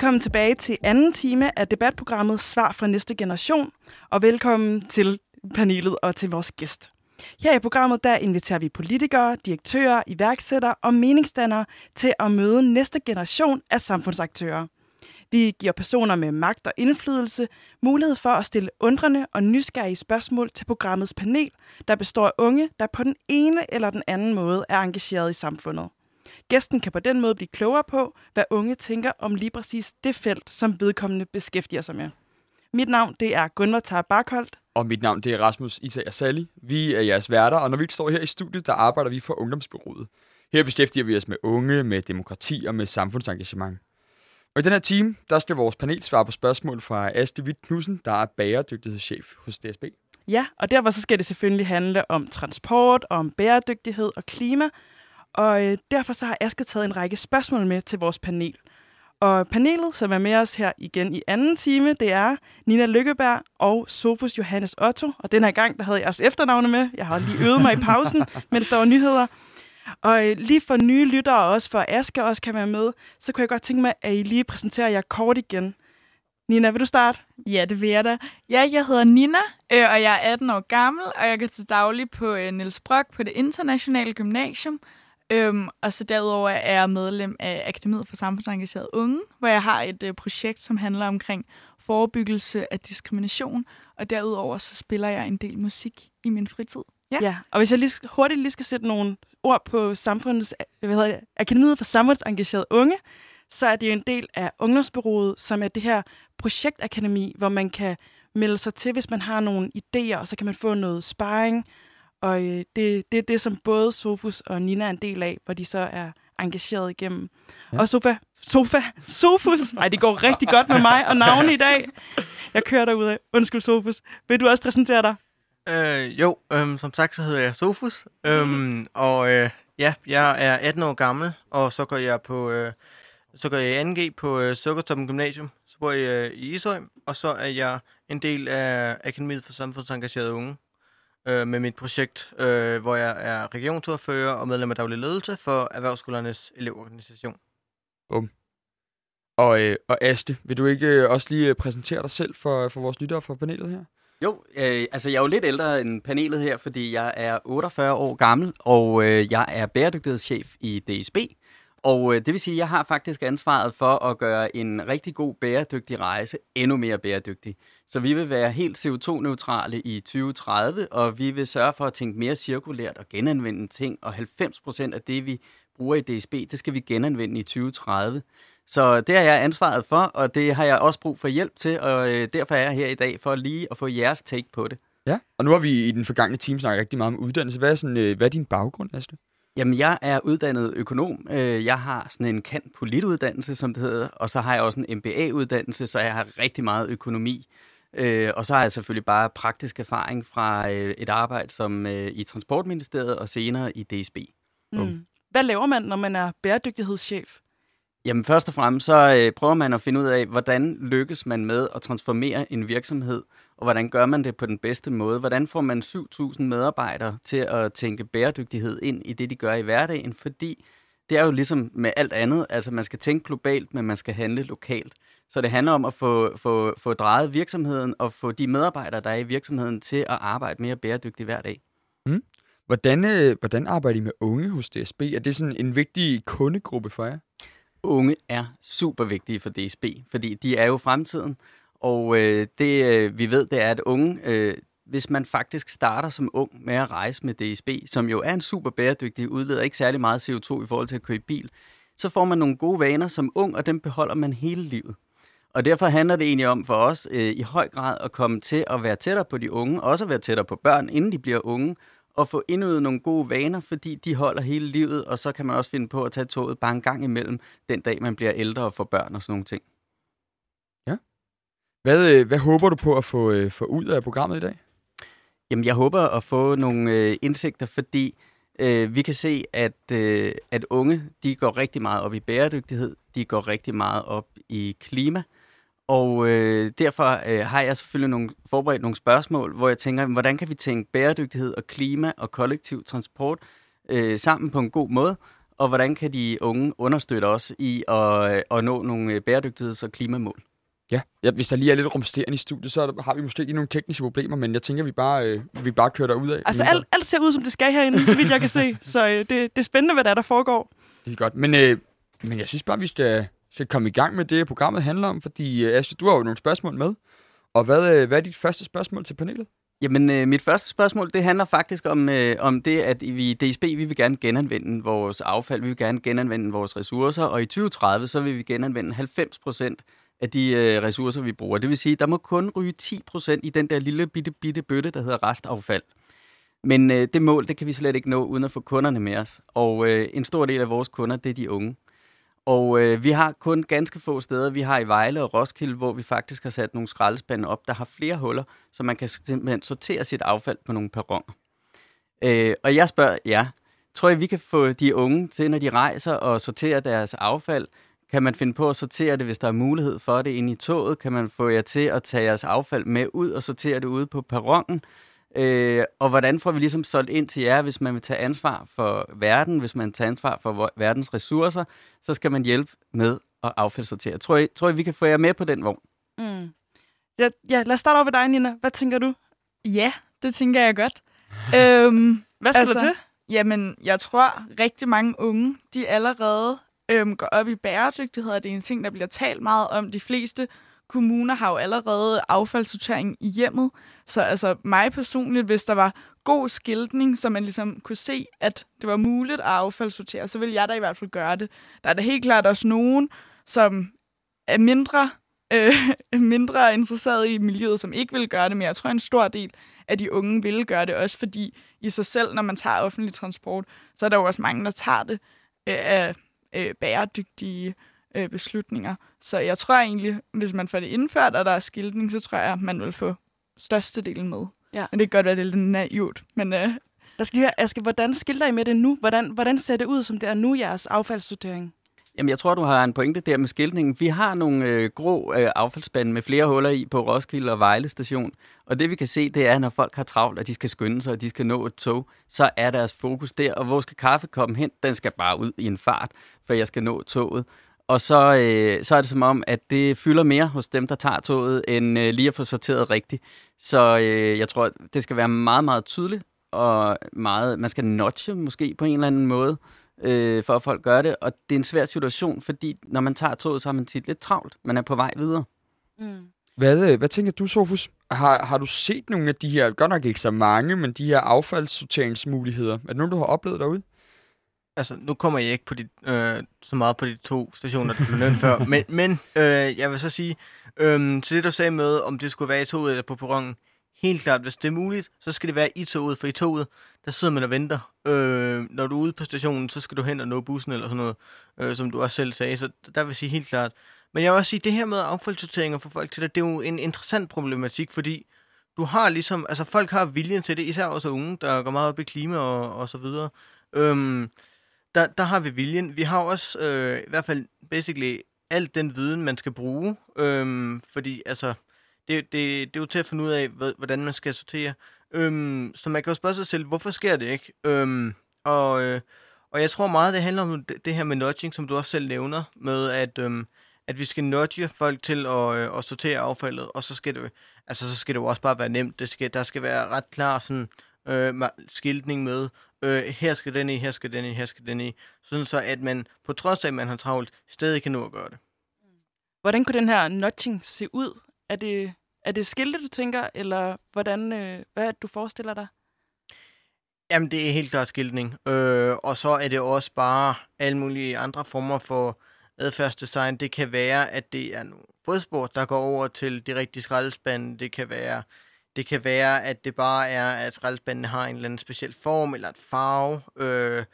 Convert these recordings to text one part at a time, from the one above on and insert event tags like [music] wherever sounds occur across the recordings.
Velkommen tilbage til anden time af debatprogrammet Svar fra næste generation, og velkommen til panelet og til vores gæst. Her i programmet der inviterer vi politikere, direktører, iværksættere og meningsdannere til at møde næste generation af samfundsaktører. Vi giver personer med magt og indflydelse mulighed for at stille undrende og nysgerrige spørgsmål til programmets panel, der består af unge, der på den ene eller den anden måde er engageret i samfundet. Gæsten kan på den måde blive klogere på, hvad unge tænker om lige præcis det felt, som vedkommende beskæftiger sig med. Mit navn det er Gunvar Tar Barkholdt. Og mit navn det er Rasmus Isager Sally. Vi er jeres værter, og når vi står her i studiet, der arbejder vi for Ungdomsbyrået. Her beskæftiger vi os med unge, med demokrati og med samfundsengagement. Og i den her time, der skal vores panel svare på spørgsmål fra Aste Witt Knudsen, der er bæredygtighedschef hos DSB. Ja, og derfor så skal det selvfølgelig handle om transport, om bæredygtighed og klima, og øh, derfor så har Aske taget en række spørgsmål med til vores panel. Og panelet, som er med os her igen i anden time, det er Nina Lykkeberg og Sofus Johannes Otto. Og den her gang, der havde jeg jeres efternavne med. Jeg har lige øvet mig i pausen, [laughs] mens der var nyheder. Og øh, lige for nye lyttere, og også for Aske også kan være med, så kunne jeg godt tænke mig, at I lige præsenterer jer kort igen. Nina, vil du starte? Ja, det vil jeg da. Ja, jeg hedder Nina, øh, og jeg er 18 år gammel, og jeg går til daglig på øh, Niels Brock på det internationale gymnasium. Øhm, og så derudover er jeg medlem af Akademiet for Samfundsengagerede Unge, hvor jeg har et øh, projekt, som handler omkring forebyggelse af diskrimination. Og derudover så spiller jeg en del musik i min fritid. Ja, ja. og hvis jeg lige, hurtigt lige skal sætte nogle ord på samfundets, hvad hedder det, Akademiet for Samfundsengagerede Unge, så er det jo en del af Ungdomsbyrået, som er det her projektakademi, hvor man kan melde sig til, hvis man har nogle idéer, og så kan man få noget sparring, og øh, det, det er det, som både Sofus og Nina er en del af, hvor de så er engageret igennem. Ja. Og Sofa, Sofa, Sofus, nej, det går rigtig godt med mig og navne i dag. Jeg kører derud af. Undskyld, Sofus. Vil du også præsentere dig? Øh, jo, øhm, som sagt, så hedder jeg Sofus. Øhm, og øh, ja, jeg er 18 år gammel, og så går jeg på øh, så går jeg i 2G på øh, Sukkertoppen Gymnasium. Så bor jeg øh, i Ishøj, og så er jeg en del af Akademiet for Samfundsengagerede Unge øh, med mit projekt, øh, hvor jeg er regionsordfører og medlem af daglig ledelse for Erhvervsskolernes elevorganisation. Bum. Og, øh, og Aste, vil du ikke øh, også lige øh, præsentere dig selv for, for vores lyttere fra panelet her? Jo, øh, altså jeg er jo lidt ældre end panelet her, fordi jeg er 48 år gammel, og øh, jeg er bæredygtighedschef i DSB. Og øh, det vil sige, at jeg har faktisk ansvaret for at gøre en rigtig god bæredygtig rejse endnu mere bæredygtig. Så vi vil være helt CO2-neutrale i 2030, og vi vil sørge for at tænke mere cirkulært og genanvende ting. Og 90 procent af det, vi bruger i DSB, det skal vi genanvende i 2030. Så det har jeg ansvaret for, og det har jeg også brug for hjælp til, og øh, derfor er jeg her i dag for lige at få jeres take på det. Ja, og nu har vi i den forgangne time snakket rigtig meget om uddannelse. Hvad er, sådan, øh, hvad er din baggrund, Aste? Jamen, jeg er uddannet økonom. Øh, jeg har sådan en kant polituddannelse, som det hedder, og så har jeg også en MBA-uddannelse, så jeg har rigtig meget økonomi. Øh, og så har jeg selvfølgelig bare praktisk erfaring fra øh, et arbejde som i Transportministeriet og senere i DSB. Mm. Hvad laver man, når man er bæredygtighedschef? Jamen først og fremmest så øh, prøver man at finde ud af, hvordan lykkes man med at transformere en virksomhed, og hvordan gør man det på den bedste måde? Hvordan får man 7.000 medarbejdere til at tænke bæredygtighed ind i det, de gør i hverdagen? Fordi det er jo ligesom med alt andet, altså man skal tænke globalt, men man skal handle lokalt. Så det handler om at få, få, få drejet virksomheden og få de medarbejdere, der er i virksomheden, til at arbejde mere bæredygtigt hver dag. Mm. Hvordan, øh, hvordan arbejder I med unge hos DSB? Er det sådan en vigtig kundegruppe for jer? unge er super vigtige for DSB, fordi de er jo fremtiden. Og øh, det øh, vi ved, det er, at unge, øh, hvis man faktisk starter som ung med at rejse med DSB, som jo er en super bæredygtig, udleder ikke særlig meget CO2 i forhold til at køre i bil, så får man nogle gode vaner som ung, og dem beholder man hele livet. Og derfor handler det egentlig om for os øh, i høj grad at komme til at være tættere på de unge, også at være tættere på børn, inden de bliver unge, og få indøvet nogle gode vaner, fordi de holder hele livet, og så kan man også finde på at tage toget bare en gang imellem, den dag man bliver ældre og får børn og sådan nogle ting. Hvad, øh, hvad håber du på at få, øh, få ud af programmet i dag? Jamen, jeg håber at få nogle øh, indsigter, fordi øh, vi kan se, at, øh, at unge, de går rigtig meget op i bæredygtighed, de går rigtig meget op i klima, og øh, derfor øh, har jeg selvfølgelig nogle, forberedt nogle spørgsmål, hvor jeg tænker, hvordan kan vi tænke bæredygtighed og klima og kollektiv transport øh, sammen på en god måde? og hvordan kan de unge understøtte os i at, øh, at nå nogle øh, bæredygtigheds- og klimamål. Ja. ja, hvis der lige er lidt rumsterende i studiet, så har vi måske lige nogle tekniske problemer, men jeg tænker, vi bare, øh, vi bare kører derud af. Altså, alt, alt ser ud, som det skal herinde, så vidt jeg kan se. [laughs] Så øh, det, det er spændende, hvad der, er, der foregår. Det er godt. Men, øh, men jeg synes bare, vi skal, skal komme i gang med det, programmet handler om, fordi øh, Ashley, du har jo nogle spørgsmål med. Og hvad, øh, hvad er dit første spørgsmål til panelet? Jamen, øh, mit første spørgsmål, det handler faktisk om, øh, om det, at vi i DSB, vi vil gerne genanvende vores affald, vi vil gerne genanvende vores ressourcer, og i 2030, så vil vi genanvende 90 procent af de øh, ressourcer, vi bruger. Det vil sige, der må kun ryge 10% i den der lille bitte, bitte bøtte, der hedder restaffald. Men øh, det mål, det kan vi slet ikke nå, uden at få kunderne med os. Og øh, en stor del af vores kunder, det er de unge. Og øh, vi har kun ganske få steder. Vi har i Vejle og Roskilde, hvor vi faktisk har sat nogle skraldespande op, der har flere huller, så man kan simpelthen sortere sit affald på nogle perroner. Øh, og jeg spørger jer, tror I, vi kan få de unge til, når de rejser og sorterer deres affald? Kan man finde på at sortere det, hvis der er mulighed for det ind i toget? Kan man få jer til at tage jeres affald med ud og sortere det ude på perronen? Øh, og hvordan får vi ligesom solgt ind til jer, hvis man vil tage ansvar for verden, hvis man vil tage ansvar for verdens ressourcer, så skal man hjælpe med at affaldssortere. Tror I, tror I, vi kan få jer med på den vogn? Mm. Ja, ja, lad os starte over ved dig, Nina. Hvad tænker du? Ja, det tænker jeg godt. [laughs] øhm, Hvad skal altså, der til? Jamen, jeg tror rigtig mange unge, de allerede øhm, går op i bæredygtighed, og det er en ting, der bliver talt meget om. De fleste kommuner har jo allerede affaldssortering i hjemmet. Så altså mig personligt, hvis der var god skiltning, så man ligesom kunne se, at det var muligt at affaldssortere, så vil jeg da i hvert fald gøre det. Der er da helt klart også nogen, som er mindre, [laughs] øh, mindre interesseret i miljøet, som ikke vil gøre det, men jeg tror, en stor del af de unge vil gøre det, også fordi i sig selv, når man tager offentlig transport, så er der jo også mange, der tager det øh, af øh, bæredygtige øh, beslutninger. Så jeg tror egentlig, hvis man får det indført, og der er skiltning, så tror jeg, at man vil få størstedelen med. Ja. Men det kan godt være, det er lidt naivt. Men, øh, jeg skal høre, Aske, hvordan skilter I med det nu? Hvordan, hvordan ser det ud, som det er nu, jeres affaldssortering? Jamen, jeg tror, du har en pointe der med skiltningen. Vi har nogle øh, grå øh, affaldsspande med flere huller i på Roskilde og Vejle station. Og det vi kan se, det er, når folk har travlt, og de skal skynde sig, og de skal nå et tog, så er deres fokus der. Og hvor skal kaffe komme hen? Den skal bare ud i en fart, for jeg skal nå toget. Og så, øh, så er det som om, at det fylder mere hos dem, der tager toget, end øh, lige at få sorteret rigtigt. Så øh, jeg tror, det skal være meget, meget tydeligt, og meget, man skal notche måske på en eller anden måde, øh, for at folk gør det. Og det er en svær situation, fordi når man tager toget, så har man tit lidt travlt. Man er på vej videre. Mm. Hvad, øh, hvad tænker du, Sofus? Har, har du set nogle af de her, godt nok ikke så mange, men de her affaldssorteringsmuligheder? Er det nogen, du har oplevet derude? altså, nu kommer jeg ikke på de, øh, så meget på de to stationer, der blev nævnt før, [laughs] men, men øh, jeg vil så sige, øh, til det du sagde med, om det skulle være i toget eller på perronen, helt klart, hvis det er muligt, så skal det være i toget, for i toget, der sidder man og venter. Øh, når du er ude på stationen, så skal du hen og nå bussen eller sådan noget, øh, som du også selv sagde, så der vil sige helt klart. Men jeg vil også sige, det her med affaldssortering og for folk til det, det er jo en interessant problematik, fordi du har ligesom, altså folk har viljen til det, især også unge, der går meget op i klima og, og så videre. Øhm, der, der har vi viljen. Vi har også øh, i hvert fald basically alt den viden, man skal bruge. Øhm, fordi altså, det, det, det er jo til at finde ud af, hvordan man skal sortere. Øhm, så man kan jo spørge sig selv, hvorfor sker det ikke? Øhm, og, øh, og jeg tror meget, det handler om det, det her med nudging, som du også selv nævner, med at, øhm, at vi skal nudge folk til at, øh, at sortere affaldet, og så skal det, altså, så skal det jo også bare være nemt. Det skal, der skal være ret klar sådan, øh, skiltning med, øh, her skal den i, her skal den i, her skal den i. Sådan så, at man på trods af, at man har travlt, stadig kan nå at gøre det. Hvordan kunne den her notching se ud? Er det, er det skilte, du tænker, eller hvordan, øh, hvad er det, du forestiller dig? Jamen, det er helt klart skiltning. Øh, og så er det også bare alle mulige andre former for adfærdsdesign. Det kan være, at det er nogle fodspor, der går over til de rigtige skraldespande. Det kan være det kan være, at det bare er, at skraldespandene har en eller anden speciel form eller et farve. Øh,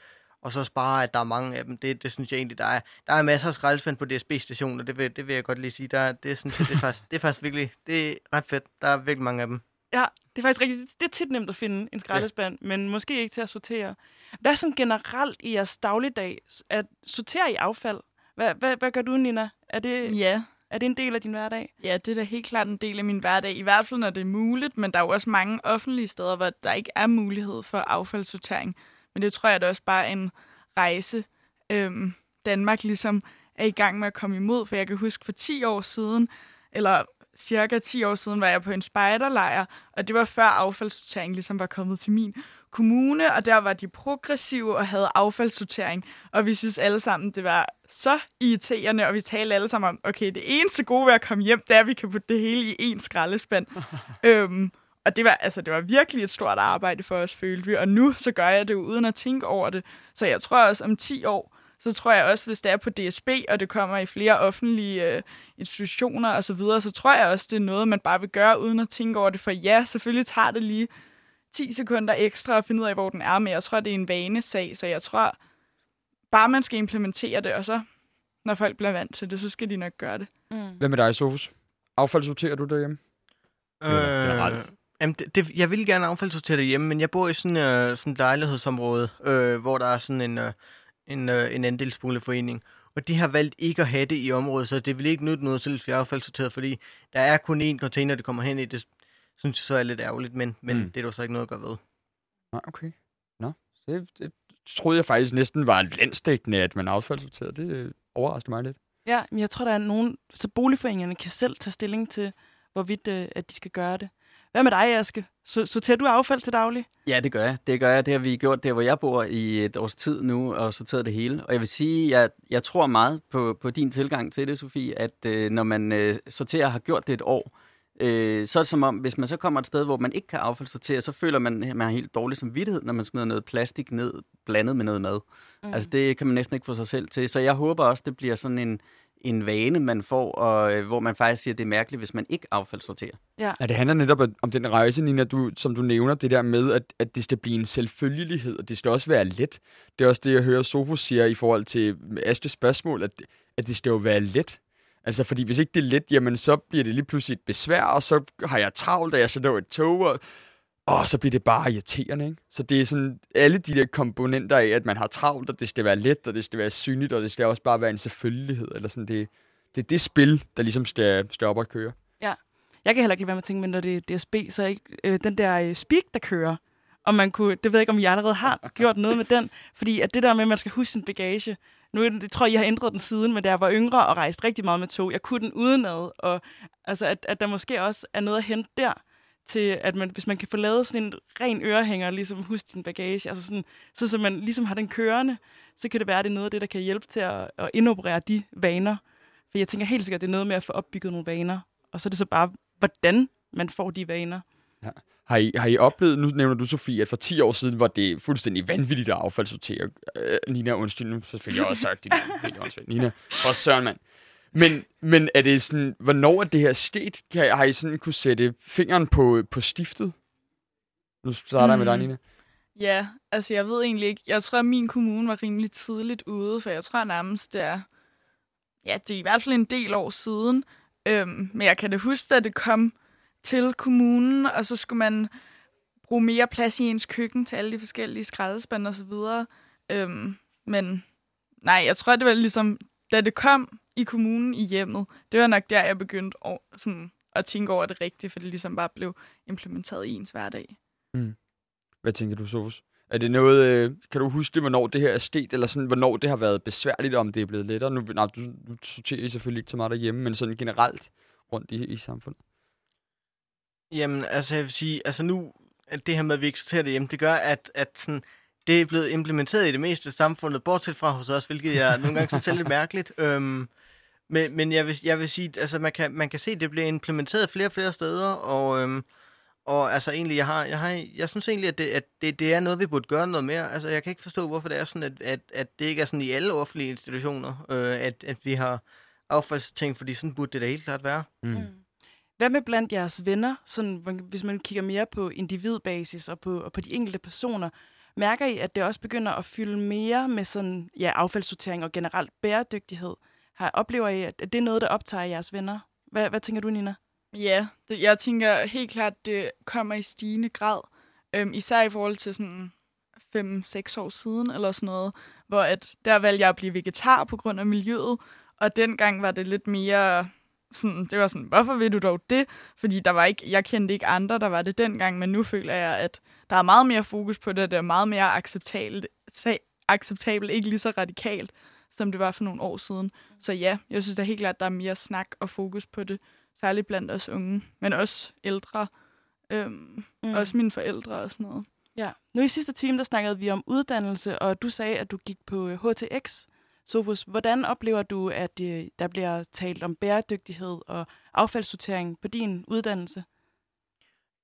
og så bare, at der er mange af dem. Det, det synes jeg egentlig, der er. Der er masser af skraldespand på DSB-stationer, det vil, det vil jeg godt lige sige. Der, det, synes jeg, det, er faktisk, det er faktisk virkelig det er ret fedt. Der er virkelig mange af dem. Ja, det er faktisk rigtigt. Det er tit nemt at finde en skraldespand, ja. men måske ikke til at sortere. Hvad er sådan generelt i jeres dagligdag? At sortere i affald? Hvad, hvad, hvad gør du, Nina? Er det... Ja, er det en del af din hverdag? Ja, det er da helt klart en del af min hverdag. I hvert fald, når det er muligt, men der er jo også mange offentlige steder, hvor der ikke er mulighed for affaldssortering. Men det tror jeg da også bare er en rejse øhm, Danmark ligesom er i gang med at komme imod. For jeg kan huske for 10 år siden, eller cirka 10 år siden, var jeg på en spejderlejr, og det var før affaldssortering ligesom var kommet til min kommune, og der var de progressive og havde affaldssortering, og vi synes alle sammen, det var så irriterende, og vi talte alle sammen om, okay, det eneste gode ved at komme hjem, det er, at vi kan putte det hele i en skraldespand. [laughs] øhm, og det var, altså, det var virkelig et stort arbejde for os, følte vi. Og nu så gør jeg det jo uden at tænke over det. Så jeg tror også, om 10 år, så tror jeg også, hvis det er på DSB, og det kommer i flere offentlige øh, institutioner osv., så, videre, så tror jeg også, det er noget, man bare vil gøre uden at tænke over det. For ja, selvfølgelig tager det lige 10 sekunder ekstra at finde ud af, hvor den er, men jeg tror, det er en vanesag, så jeg tror bare, man skal implementere det, og så, når folk bliver vant til det, så skal de nok gøre det. Mm. Hvad med dig, Sofus? Affaldssorterer du derhjemme? Øh, generelt. Jamen, det, det, jeg vil gerne affaldssortere derhjemme, men jeg bor i sådan øh, sådan et lejlighedsområde, øh, hvor der er sådan en, øh, en, øh, en andelsboligforening. Og de har valgt ikke at have det i området, så det vil ikke nytte noget til, at vi er affaldssorteret, fordi der er kun én container, det kommer hen i. Det synes jeg så er lidt ærgerligt, men, men Mm. det er der så ikke noget at gøre ved. Nej, okay. Nå, det, det troede jeg faktisk næsten var landstækkende, at man affaldssorterede. Det øh, overraskede mig lidt. Ja, men jeg tror, der er nogen... Så boligforeningerne kan selv tage stilling til, hvorvidt øh, at de skal gøre det. Hvad med dig, Aske? Så, sorterer du affald til daglig? Ja, det gør jeg. Det gør jeg. Det har vi gjort der, hvor jeg bor i et års tid nu, og sorteret det hele. Og jeg vil sige, jeg, jeg tror meget på, på din tilgang til det, Sofie, at øh, når man øh, sorterer og har gjort det et år, øh, så er det som om, hvis man så kommer et sted, hvor man ikke kan affaldssortere, så føler man, at man har helt dårlig samvittighed, når man smider noget plastik ned, blandet med noget mad. Mm. Altså det kan man næsten ikke få sig selv til. Så jeg håber også, det bliver sådan en, en vane, man får, og, øh, hvor man faktisk siger, at det er mærkeligt, hvis man ikke affaldssorterer. Ja, det handler netop om den rejse, Nina, du, som du nævner, det der med, at, at det skal blive en selvfølgelighed, og det skal også være let. Det er også det, jeg hører Sofus siger i forhold til Astes spørgsmål, at, at det skal jo være let. Altså, fordi hvis ikke det er let, jamen så bliver det lige pludselig et besvær, og så har jeg travlt, og jeg så når et tog, og, og så bliver det bare irriterende, ikke? Så det er sådan alle de der komponenter af, at man har travlt, og det skal være let, og det skal være synligt, og det skal også bare være en selvfølgelighed, eller sådan det, det er det spil, der ligesom skal, skal op og køre. Jeg kan heller ikke lade være med at tænke, men når det er DSB, så er ikke øh, den der øh, speak, der kører. Og man kunne, det ved jeg ikke, om I allerede har [laughs] gjort noget med den. Fordi at det der med, at man skal huske sin bagage. Nu jeg tror jeg, har ændret den siden, men da jeg var yngre og rejste rigtig meget med tog, jeg kunne den udenad. Og altså, at, at der måske også er noget at hente der, til at man, hvis man kan få lavet sådan en ren ørehænger, ligesom husk sin bagage, altså sådan, så, så man ligesom har den kørende, så kan det være, at det er noget af det, der kan hjælpe til at, at indoperere de vaner. For jeg tænker helt sikkert, at det er noget med at få opbygget nogle vaner. Og så er det så bare, hvordan man får de vaner. Ja. Har I, har I oplevet, nu nævner du Sofie, at for 10 år siden var det fuldstændig vanvittigt at affaldssortere. Øh, Nina, undskyld, nu fik jeg også sagt det. Nina, for søren, mand. Men, men er det sådan, hvornår er det her sket? Kan, har I sådan kunne sætte fingeren på, på stiftet? Nu starter jeg med dig, Mm. Nina. Ja, altså jeg ved egentlig ikke. Jeg tror, at min kommune var rimelig tidligt ude, for jeg tror nærmest, det er... Ja, det er i hvert fald en del år siden. Øhm, men jeg kan da huske, at det kom til kommunen, og så skulle man bruge mere plads i ens køkken til alle de forskellige skraldespande osv. Øhm, men nej, jeg tror, det var ligesom, da det kom i kommunen i hjemmet, det var nok der, jeg begyndte at, sådan, at tænke over det rigtigt, for det ligesom bare blev implementeret i ens hverdag. Hvad tænker du, Sofus? Er det noget, øh, kan du huske hvornår det her er sket, eller sådan, hvornår det har været besværligt, om det er blevet lettere? Nu, nej, du, nu sorterer I selvfølgelig ikke så meget derhjemme, men sådan generelt rundt i, i samfundet. Jamen, altså jeg vil sige, altså nu, at det her med, at vi ikke sorterer det hjemme, det gør, at, at sådan, det er blevet implementeret i det meste af samfundet, bortset fra hos os, hvilket jeg nogle gange synes er lidt mærkeligt. [laughs] Øhm, men, men jeg vil, jeg vil sige, altså man kan, man kan se, at det bliver implementeret flere og flere steder, og, øhm, og altså egentlig, jeg, har, jeg, har, jeg synes egentlig, at, det, at det, det er noget, vi burde gøre noget mere. Altså jeg kan ikke forstå, hvorfor det er sådan, at, at, at det ikke er sådan i alle offentlige institutioner, øh, at, at vi har affaldsting, fordi sådan burde det da helt klart være. Mm. Hvad med blandt jeres venner, sådan, hvis man kigger mere på individbasis og på, og på de enkelte personer? Mærker I, at det også begynder at fylde mere med sådan, ja, affaldssortering og generelt bæredygtighed? Har, oplever I, at det er noget, der optager jeres venner? Hvad, hvad tænker du, Nina? Ja, det, jeg tænker helt klart, det kommer i stigende grad. Øhm, især i forhold til sådan 5-6 år siden eller sådan noget, hvor at der valgte jeg at blive vegetar på grund af miljøet, og dengang var det lidt mere sådan, det var sådan, hvorfor vil du dog det? Fordi der var ikke, jeg kendte ikke andre, der var det dengang, men nu føler jeg, at der er meget mere fokus på det, og det er meget mere acceptabelt, acceptabelt, ikke lige så radikalt, som det var for nogle år siden. Så ja, jeg synes da helt klart, at der er mere snak og fokus på det, særligt blandt os unge, men også ældre, øhm, mm. også mine forældre og sådan noget. Ja, nu i sidste time, der snakkede vi om uddannelse, og du sagde, at du gik på HTX. Sofus, hvordan oplever du, at øh, der bliver talt om bæredygtighed og affaldssortering på din uddannelse?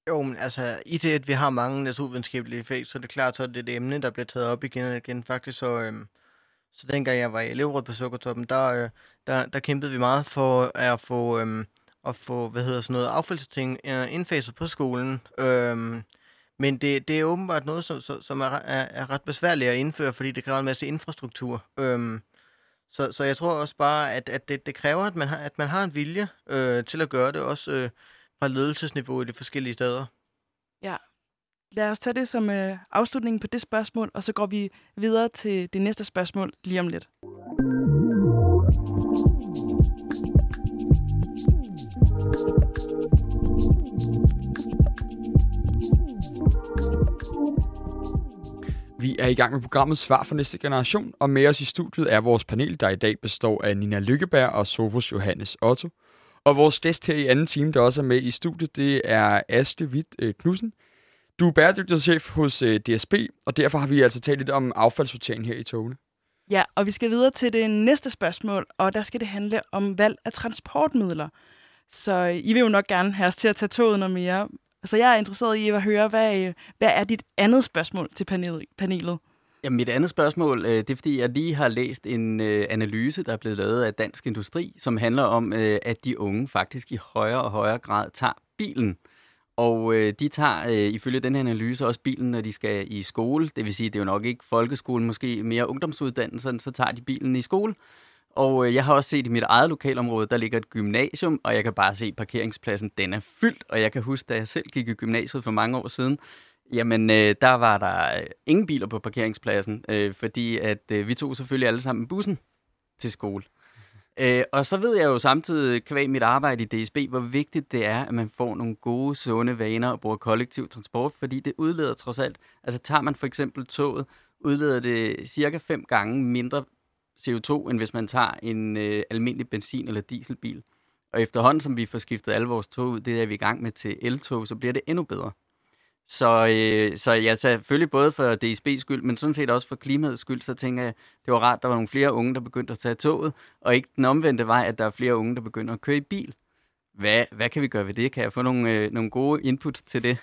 Jo, men altså, i det, at vi har mange naturvidenskabelige fag, så er det klart, så er det et emne, der bliver taget op igen og igen. Faktisk så, øhm, så dengang jeg var i elevrådet på Sukkertoppen, der, øh, der, der kæmpede vi meget for at få, øhm, at få hvad hedder sådan noget, affaldsting øh, indfaset på skolen. Øhm, men det, det er åbenbart noget, som, som er, er, er ret besværligt at indføre, fordi det kræver en masse infrastruktur. Øhm, så, så jeg tror også bare, at, at det, det kræver, at man har, at man har en vilje øh, til at gøre det, også øh, fra ledelsesniveau i de forskellige steder. Ja. Lad os tage det som øh, afslutningen på det spørgsmål, og så går vi videre til det næste spørgsmål lige om lidt. Vi er i gang med programmet Svar for næste generation, og med os i studiet er vores panel, der i dag består af Nina Lykkeberg og Sofus Johannes Otto. Og vores gæst her i anden time, der også er med i studiet, det er Asle Witt øh, Knudsen. Du er bæredygtighedschef hos øh, DSB, og derfor har vi altså talt lidt om affaldssortering her i togene. Ja, og vi skal videre til det næste spørgsmål, og der skal det handle om valg af transportmidler. Så øh, I vil jo nok gerne have os til at tage toget noget mere, så jeg er interesseret i at høre, hvad, øh, hvad er dit andet spørgsmål til panelet? Ja, mit andet spørgsmål, øh, det er fordi, jeg lige har læst en øh, analyse, der er blevet lavet af Dansk Industri, som handler om, at de unge faktisk i højere og højere grad tager bilen. Og øh, de tager øh, ifølge den her analyse også bilen, når de skal i skole. Det vil sige, det er jo nok ikke folkeskolen, måske mere ungdomsuddannelsen, så tager de bilen i skole. Og øh, jeg har også set i mit eget lokalområde, der ligger et gymnasium, og jeg kan bare se, parkeringspladsen den er fyldt. Og jeg kan huske, da jeg selv gik i gymnasiet for mange år siden, jamen øh, der var der øh, ingen biler på parkeringspladsen, øh, fordi at øh, vi tog selvfølgelig alle sammen bussen til skole. Øh, og så ved jeg jo samtidig, kvæg mit arbejde i DSB, hvor vigtigt det er, at man får nogle gode, sunde vaner og bruger kollektiv transport, fordi det udleder trods alt, altså tager man for eksempel toget, udleder det cirka fem gange mindre CO2, end hvis man tager en øh, almindelig benzin- eller dieselbil. Og efterhånden, som vi får skiftet alle vores tog ud, det er vi i gang med til eltog, så bliver det endnu bedre. Så, øh, så ja, selvfølgelig både for DSB's skyld, men sådan set også for klimaets skyld, så tænker jeg, det var rart, at der var nogle flere unge, der begyndte at tage toget, og ikke den omvendte vej, at der er flere unge, der begynder at køre i bil. Hvad, hvad kan vi gøre ved det? Kan jeg få nogle, øh, nogle gode inputs til det?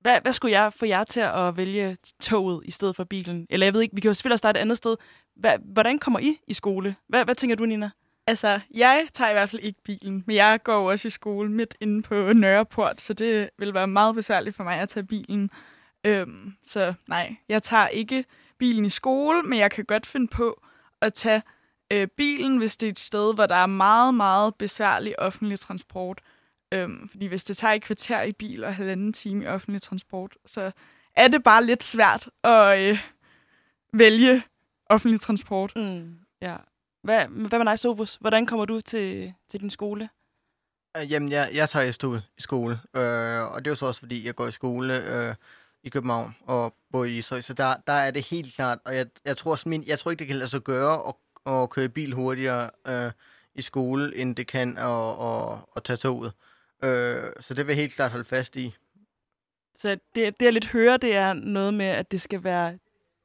Hvad, hvad skulle jeg få jer til at vælge toget i stedet for bilen? Eller jeg ved ikke, vi kan jo selvfølgelig starte et andet sted. Hvad, hvordan kommer I i skole? Hvad, hvad tænker du, Nina? Altså, jeg tager i hvert fald ikke bilen, men jeg går også i skole midt inde på Nørreport, så det vil være meget besværligt for mig at tage bilen. Øhm, så nej, jeg tager ikke bilen i skole, men jeg kan godt finde på at tage øh, bilen, hvis det er et sted, hvor der er meget, meget besværlig offentlig transport. Øhm, fordi hvis det tager et kvarter i bil og halvanden time i offentlig transport, så er det bare lidt svært at øh, vælge offentlig transport. Mm, ja. Hvad, hvad med dig, Sofus? Hvordan kommer du til, til din skole? Uh, jamen, jeg, jeg tager STU i skole, uh, og det er jo så også, fordi jeg går i skole uh, i København og bor i Ishøj, så der, der er det helt klart, og jeg, jeg, tror, min, jeg tror ikke, det kan lade sig gøre at, at køre bil hurtigere uh, i skole, end det kan at, at, at tage toget. Øh, så det vil jeg helt klart holde fast i. Så det, det jeg lidt hører, det er noget med, at det skal være,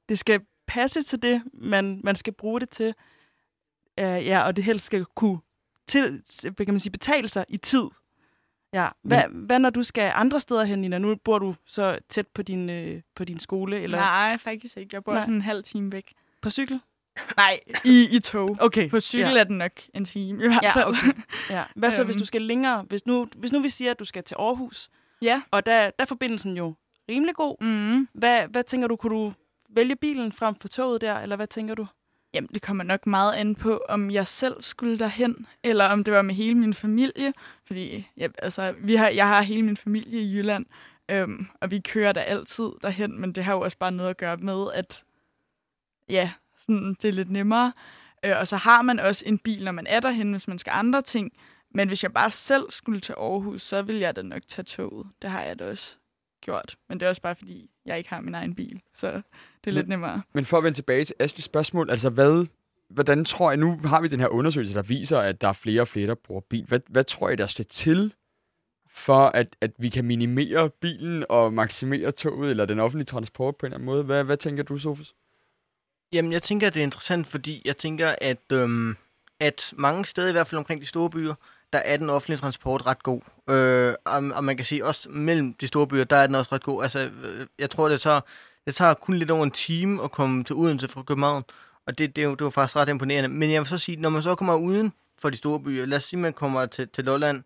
det skal passe til det, man, man skal bruge det til. Uh, ja, og det helst skal kunne til, hvad kan man sige, betale sig i tid. Ja. Hvad, Men... hvad når du skal andre steder hen, Nina? Nu bor du så tæt på din, øh, på din skole? Eller? Nej, faktisk ikke. Jeg bor Nej. sådan en halv time væk. På cykel? Nej, i, i tog. Okay. På cykel ja. er den nok en time i hvert fald. Ja, okay. ja. Hvad så, hvis du øhm. skal længere? Hvis nu, hvis nu vi siger, at du skal til Aarhus, ja. og der, der er forbindelsen jo rimelig god. Mm. Hvad, hvad tænker du, kunne du vælge bilen frem for toget der, eller hvad tænker du? Jamen, det kommer nok meget an på, om jeg selv skulle derhen, eller om det var med hele min familie. Fordi ja, altså, vi har, jeg har hele min familie i Jylland, øhm, og vi kører der altid derhen, men det har jo også bare noget at gøre med, at ja, sådan, det er lidt nemmere. Øh, og så har man også en bil, når man er derhen, hvis man skal andre ting. Men hvis jeg bare selv skulle til Aarhus, så ville jeg da nok tage toget. Det har jeg da også gjort. Men det er også bare, fordi jeg ikke har min egen bil. Så det er lidt nemmere. Men for at vende tilbage til Ashleys spørgsmål, altså hvad, hvordan tror jeg, nu har vi den her undersøgelse, der viser, at der er flere og flere, der bruger bil. Hvad, hvad tror jeg, der skal til, for at, at vi kan minimere bilen og maksimere toget eller den offentlige transport på en eller anden måde? Hvad, hvad tænker du, Sofus? Jamen, jeg tænker, at det er interessant, fordi jeg tænker, at, øhm, at mange steder, i hvert fald omkring de store byer, der er den offentlige transport ret god. Øh, og, og man kan sige, også mellem de store byer, der er den også ret god. Altså, øh, jeg tror, det tager, det tager kun lidt over en time at komme til Odense fra København, og det, det, det var faktisk ret imponerende. Men jeg vil så sige, når man så kommer uden for de store byer, lad os sige, man kommer til, til Lolland.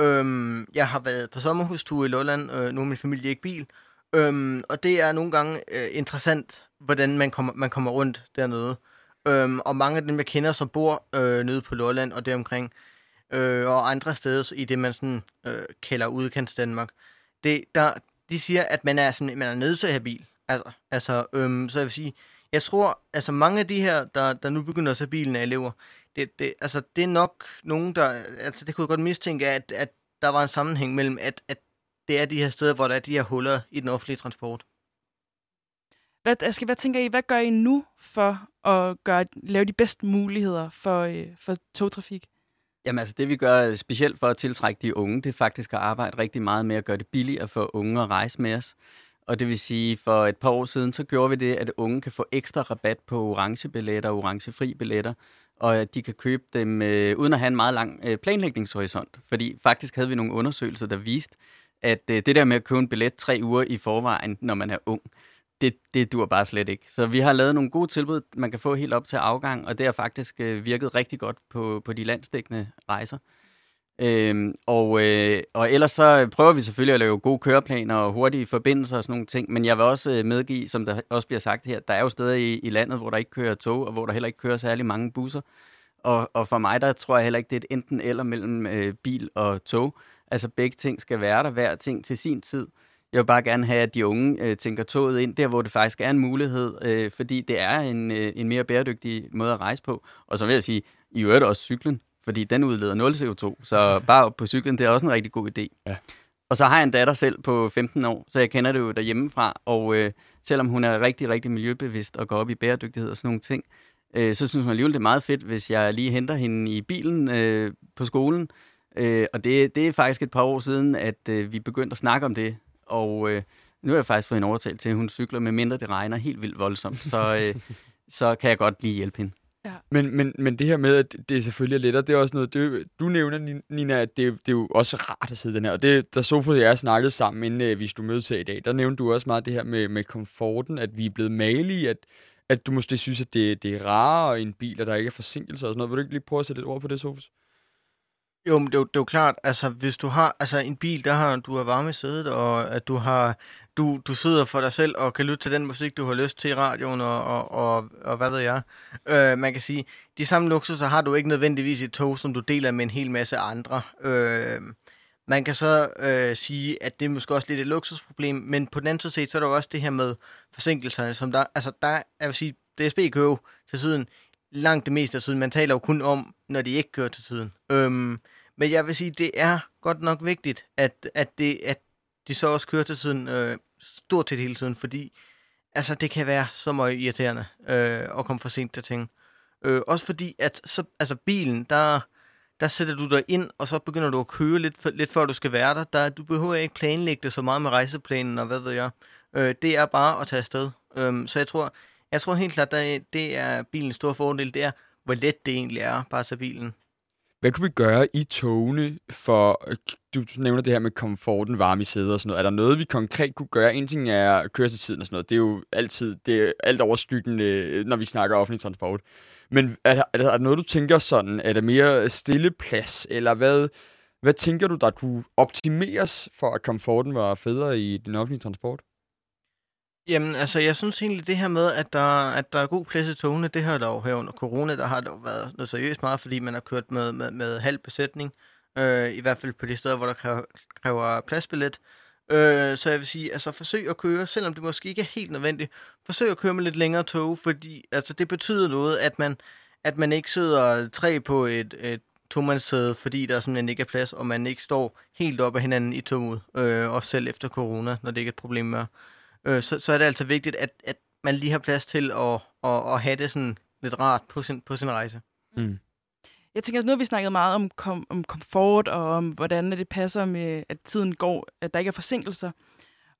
Øhm, jeg har været på sommerhustur i Lolland, øh, nu er min familie ikke bil, øhm, og det er nogle gange øh, interessant, hvordan man kommer, man kommer rundt dernede. Øhm, og mange af dem, jeg kender, som bor øh, nede på Lolland og deromkring, øh, og andre steder i det, man sådan, øh, kalder udkants Danmark, det, der, de siger, at man er, sådan, man er nødt til at have bil. Altså, altså øhm, så jeg vil sige, jeg tror, altså mange af de her, der, der nu begynder at tage bilen af elever, det, det, altså, det er nok nogen, der, altså det kunne jeg godt mistænke, at, at der var en sammenhæng mellem, at, at det er de her steder, hvor der er de her huller i den offentlige transport. Hvad, Aske, hvad tænker I, hvad gør I nu for at gøre, lave de bedste muligheder for, øh, for togtrafik? Jamen altså det vi gør øh, specielt for at tiltrække de unge, det er faktisk at arbejde rigtig meget med at gøre det billigere for unge at rejse med os. Og det vil sige, for et par år siden, så gjorde vi det, at unge kan få ekstra rabat på orange billetter og orangefri billetter, og at de kan købe dem øh, uden at have en meget lang øh, planlægningshorisont. Fordi faktisk havde vi nogle undersøgelser, der viste, at øh, det der med at købe en billet tre uger i forvejen, når man er ung, det, det dur bare slet ikke. Så vi har lavet nogle gode tilbud, man kan få helt op til afgang, og det har faktisk øh, virket rigtig godt på, på de landstækkende rejser. Øhm, og, øh, og ellers så prøver vi selvfølgelig at lave gode køreplaner og hurtige forbindelser og sådan nogle ting, men jeg vil også øh, medgive, som der også bliver sagt her, der er jo steder i, i landet, hvor der ikke kører tog, og hvor der heller ikke kører særlig mange busser. Og, og for mig, der tror jeg heller ikke, det er et enten eller mellem øh, bil og tog. Altså begge ting skal være der, hver ting til sin tid. Jeg vil bare gerne have, at de unge øh, tænker toget ind der, hvor det faktisk er en mulighed, øh, fordi det er en, øh, en mere bæredygtig måde at rejse på. Og så vil jeg sige, i øvrigt også cyklen, fordi den udleder 0 CO2, så bare på cyklen, det er også en rigtig god idé. Ja. Og så har jeg en datter selv på 15 år, så jeg kender det jo derhjemmefra, og øh, selvom hun er rigtig, rigtig miljøbevidst og går op i bæredygtighed og sådan nogle ting, øh, så synes hun alligevel, det er meget fedt, hvis jeg lige henter hende i bilen øh, på skolen. Øh, og det, det er faktisk et par år siden, at øh, vi begyndte at snakke om det, og øh, nu har jeg faktisk fået en overtalt til, at hun cykler, med mindre det regner helt vildt voldsomt, så, øh, [laughs] så kan jeg godt lige hjælpe hende. Ja. Men, men, men det her med, at det selvfølgelig er lettere, det er også noget, det, du nævner, Nina, at det, det er jo også rart at sidde den her. Og det, da Sofie og jeg snakkede sammen, inden øh, vi skulle mødes her i dag, der nævnte du også meget det her med, med komforten, at vi er blevet malige, at, at du måske synes, at det, det er rarere i en bil, at der ikke er forsinkelser og sådan noget. Vil du ikke lige prøve at sætte et ord på det, Sofus? Jo, men det er, jo, det er jo klart, altså hvis du har altså en bil, der har du har varme i sædet, og at du har du, du sidder for dig selv og kan lytte til den musik, du har lyst til i radioen, og, og, og, og hvad ved jeg. Øh, man kan sige, de samme luksuser har du ikke nødvendigvis i et tog, som du deler med en hel masse andre. Øh, man kan så øh, sige, at det er måske også lidt et luksusproblem, men på den anden side så er der jo også det her med forsinkelserne, som der, altså der, jeg vil sige, DSB kører til siden langt det meste af tiden. Man taler jo kun om, når de ikke kører til tiden. Øh, men jeg vil sige, det er godt nok vigtigt, at, at, det, at de så også kører til tiden øh, stort set hele tiden, fordi altså, det kan være så meget irriterende øh, at komme for sent til ting. Øh, også fordi, at så, altså, bilen, der, der sætter du dig ind, og så begynder du at køre lidt, for, lidt før du skal være der. der. Du behøver ikke planlægge det så meget med rejseplanen, og hvad ved jeg. Øh, det er bare at tage afsted. Øh, så jeg tror, jeg tror helt klart, at det er bilens store fordel, det er, hvor let det egentlig er bare at tage bilen. Hvad kunne vi gøre i togene for, du nævner det her med komforten, varme i sæder og sådan noget. Er der noget, vi konkret kunne gøre? En ting er køretiden og sådan noget. Det er jo altid, det er alt overskyggende, øh, når vi snakker offentlig transport. Men er der, er der noget, du tænker sådan, er der mere stille plads, eller hvad, hvad tænker du, der kunne optimeres for, at komforten var federe i den offentlige transport? Jamen, altså, jeg synes egentlig det her med, at der, at der er god plads i togene, det har der jo her under corona, der har der jo været noget seriøst meget, fordi man har kørt med, med, med halv besætning, øh, i hvert fald på de steder, hvor der kræver, kræver pladsbillet. Øh, så jeg vil sige, altså forsøg at køre, selvom det måske ikke er helt nødvendigt, forsøg at køre med lidt længere tog, fordi altså, det betyder noget, at man, at man ikke sidder tre på et, et tomandssæde, fordi der simpelthen ikke er plads, og man ikke står helt op af hinanden i toget, øh, også selv efter corona, når det ikke er et problem mere. Øh, så, så er det altså vigtigt, at, at man lige har plads til at, at, at have det sådan lidt rart på sin, på sin rejse. Mm. Jeg tænker, nu har vi snakket meget om, kom, om komfort, og om hvordan det passer med, at tiden går, at der ikke er forsinkelser.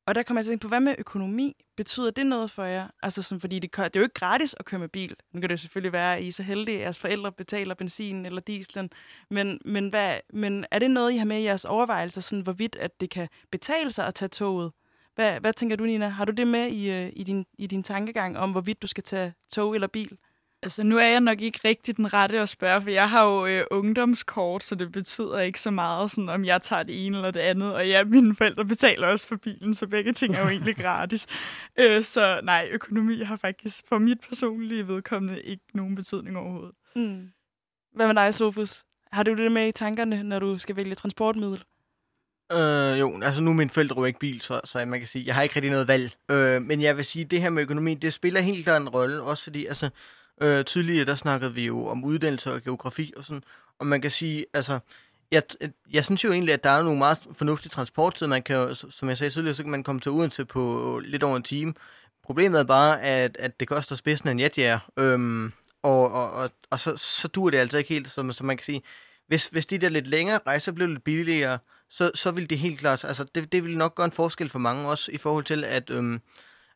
Og der kommer jeg til at tænke på, hvad med økonomi? Betyder det noget for jer? Altså, sådan, fordi det, det er jo ikke gratis at køre med bil. Nu kan det jo selvfølgelig være, at I er så heldige, at jeres forældre betaler benzin eller dieselen. Men, men, hvad, men er det noget, I har med i jeres overvejelser, sådan, hvorvidt at det kan betale sig at tage toget? Hvad, hvad tænker du, Nina? Har du det med i, øh, i, din, i din tankegang om, hvorvidt du skal tage tog eller bil? Altså, nu er jeg nok ikke rigtig den rette at spørge, for jeg har jo øh, ungdomskort, så det betyder ikke så meget, sådan, om jeg tager det ene eller det andet. Og ja, mine forældre betaler også for bilen, så begge ting er jo egentlig [laughs] gratis. Øh, så nej, økonomi har faktisk for mit personlige vedkommende ikke nogen betydning overhovedet. Mm. Hvad med dig, Sofus? Har du det med i tankerne, når du skal vælge transportmiddel? Øh, jo, altså nu er mine forældre jo ikke bil, så, så man kan sige, jeg har ikke rigtig noget valg. Øh, men jeg vil sige, det her med økonomi, det spiller helt klart en rolle, også fordi, altså, øh, tidligere der snakkede vi jo om uddannelse og geografi og sådan, og man kan sige, altså, jeg, jeg synes jo egentlig, at der er nogle meget fornuftige transporttider. Man kan som jeg sagde tidligere, så kan man komme til Odense på lidt over en time. Problemet er bare, at, at det koster spidsen en jetjær. Øhm, og, og, og, og så, så dur det altså ikke helt, som, som man kan sige. Hvis, hvis de der lidt længere rejser blev lidt billigere, så, så vil det helt klart, altså det, det vil nok gøre en forskel for mange også, i forhold til, at, øhm,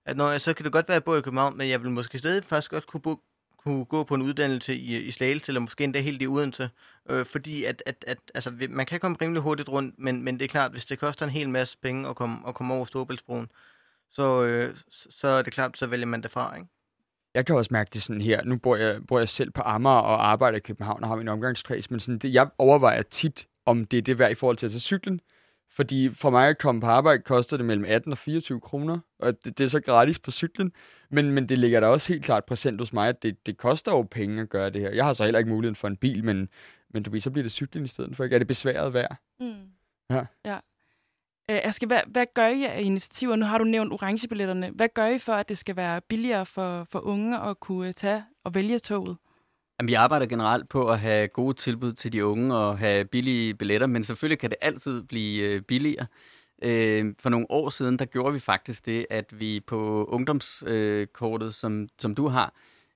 at når jeg, så kan det godt være, at jeg bor i København, men jeg vil måske stadig faktisk godt kunne, bo, kunne gå på en uddannelse i, i Slagelse, eller måske endda helt i Odense, øh, fordi at, at, at altså, man kan komme rimelig hurtigt rundt, men, men det er klart, hvis det koster en hel masse penge at komme, at komme over Storebæltsbroen, så, øh, så er det klart, så vælger man det fra, ikke? Jeg kan også mærke det sådan her. Nu bor jeg, bor jeg selv på Amager og arbejder i København og har min omgangskreds, men sådan det, jeg overvejer tit, om det er det værd i forhold til at tage cyklen. Fordi for mig at komme på arbejde koster det mellem 18 og 24 kroner, og det, det er så gratis på cyklen. Men, men det ligger da også helt klart præsent hos mig, at det, det koster jo penge at gøre det her. Jeg har så heller ikke muligheden for en bil, men, men du ved, så bliver det cyklen i stedet for. Ikke? Er det besværet værd? Mm. Ja. ja. Øh, Aske, hvad, hvad gør I af initiativer? Nu har du nævnt orangebilletterne. Hvad gør I for, at det skal være billigere for, for unge at kunne tage og vælge toget? Jamen, vi arbejder generelt på at have gode tilbud til de unge og have billige billetter, men selvfølgelig kan det altid blive øh, billigere. Øh, for nogle år siden, der gjorde vi faktisk det, at vi på ungdomskortet, som, som du har,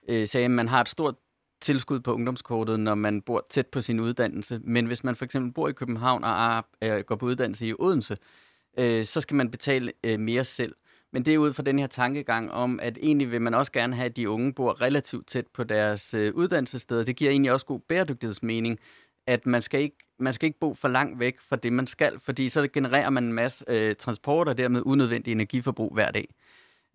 øh, sagde, at man har et stort tilskud på ungdomskortet, når man bor tæt på sin uddannelse. Men hvis man for eksempel bor i København og går på uddannelse i Odense, øh, så skal man betale øh, mere selv. Men det er ud fra den her tankegang om, at egentlig vil man også gerne have, at de unge bor relativt tæt på deres øh, uddannelsessted. Det giver egentlig også god bæredygtighedsmening, at man skal, ikke, man skal ikke bo for langt væk fra det, man skal, fordi så genererer man en masse øh, transport og dermed unødvendig energiforbrug hver dag.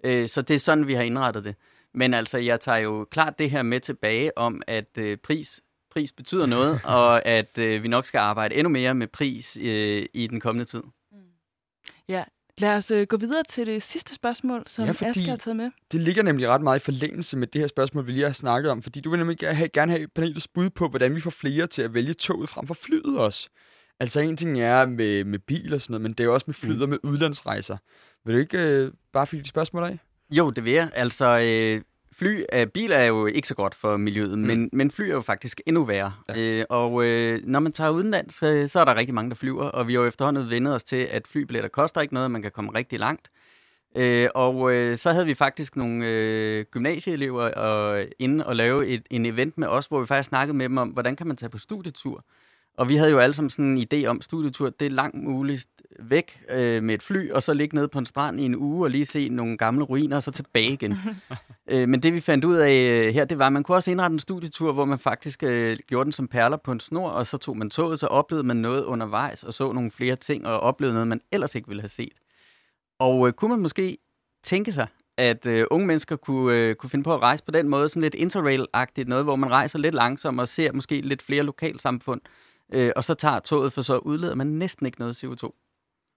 Øh, så det er sådan, vi har indrettet det. Men altså, jeg tager jo klart det her med tilbage om, at øh, pris, pris betyder noget, [laughs] og at øh, vi nok skal arbejde endnu mere med pris øh, i den kommende tid. Ja, Lad os øh, gå videre til det sidste spørgsmål, som ja, Asger har taget med. Det ligger nemlig ret meget i forlængelse med det her spørgsmål, vi lige har snakket om, fordi du vil nemlig have, gerne have panelets bud på, hvordan vi får flere til at vælge toget frem for flyet også. Altså en ting er med, med bil og sådan noget, men det er også med flyet mm. og med udlandsrejser. Vil du ikke øh, bare fylde de spørgsmål af? Jo, det vil jeg. Altså, øh, fly, øh, bil er jo ikke så godt for miljøet, mm. men, men fly er jo faktisk endnu værre. Ja. Øh, og øh, når man tager udenlands, øh, så er der rigtig mange, der flyver, og vi har jo efterhånden vendet os til, at flybilletter koster ikke noget, man kan komme rigtig langt. Øh, og øh, så havde vi faktisk nogle øh, gymnasieelever og, inde og lave et, en event med os, hvor vi faktisk snakkede med dem om, hvordan kan man tage på studietur. Og vi havde jo alle sammen sådan en idé om studietur, det er langt muligt væk øh, med et fly, og så ligge nede på en strand i en uge og lige se nogle gamle ruiner, og så tilbage igen. [laughs] øh, men det vi fandt ud af øh, her, det var, at man kunne også indrette en studietur, hvor man faktisk øh, gjorde den som perler på en snor, og så tog man toget, så oplevede man noget undervejs, og så nogle flere ting, og oplevede noget, man ellers ikke ville have set. Og øh, kunne man måske tænke sig, at øh, unge mennesker kunne, øh, kunne finde på at rejse på den måde, sådan lidt interrail-agtigt, noget, hvor man rejser lidt langsomt og ser måske lidt flere lokalsamfund, øh, og så tager toget, for så udleder man næsten ikke noget CO2.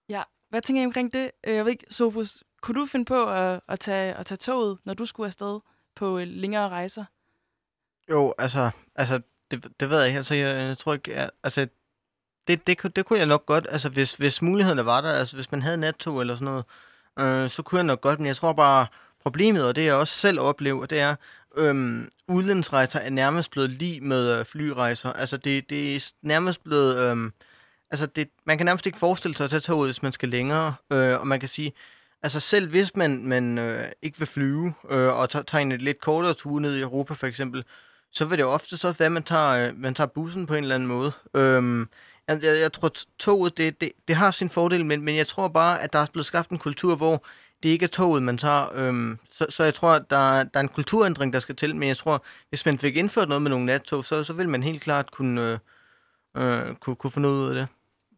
Ja, hvad tænker I omkring det? Øh, jeg ved ikke, Sofus, kunne du finde på at, at, tage, at tage toget, når du skulle afsted på øh, længere rejser? Jo, altså, altså det, det ved jeg ikke. Altså, jeg, jeg tror ikke, jeg, altså, det, det, det kunne jeg nok godt, altså hvis, hvis mulighederne var der, altså hvis man havde nattog eller sådan noget, øh, så kunne jeg nok godt, men jeg tror bare, problemet, og det jeg også selv oplever, det er, øhm, udlandsrejser er nærmest blevet lige med øh, flyrejser. Altså det, det er nærmest blevet... Øhm, altså det, man kan nærmest ikke forestille sig at tage toget, hvis man skal længere. Øh, og man kan sige, altså selv hvis man, man øh, ikke vil flyve, øh, og tager en lidt kortere tur ned i Europa for eksempel, så vil det jo ofte så være, at man tager, øh, man tager bussen på en eller anden måde. Øh, jeg, jeg, jeg tror, toget, det, det, det har sin fordel, men, men jeg tror bare, at der er blevet skabt en kultur, hvor det ikke er toget, man tager. Øhm, så, så jeg tror, at der, der er en kulturændring, der skal til, men jeg tror, hvis man fik indført noget med nogle nattog, så, så vil man helt klart kunne, øh, øh, kunne, kunne få noget ud af det.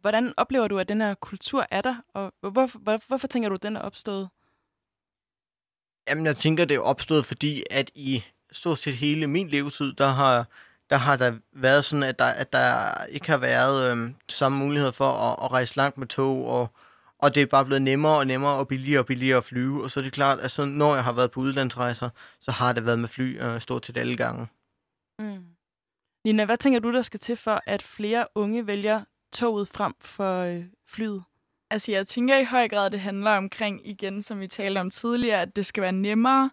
Hvordan oplever du, at den her kultur er der, og hvorfor, hvor, hvorfor tænker du, at den er opstået? Jamen, jeg tænker, det er opstået, fordi at i stort set hele min levetid, der har, der har der været sådan, at der, at der ikke har været øh, samme mulighed for at, at rejse langt med tog, og, og det er bare blevet nemmere og nemmere og billigere og billigere at flyve. Og så er det klart, at så, når jeg har været på udlandsrejser, så har det været med fly øh, stort set alle gange. Mm. Nina, hvad tænker du, der skal til for, at flere unge vælger toget frem for øh, flyet? Altså, jeg tænker i høj grad, at det handler omkring, igen, som vi talte om tidligere, at det skal være nemmere.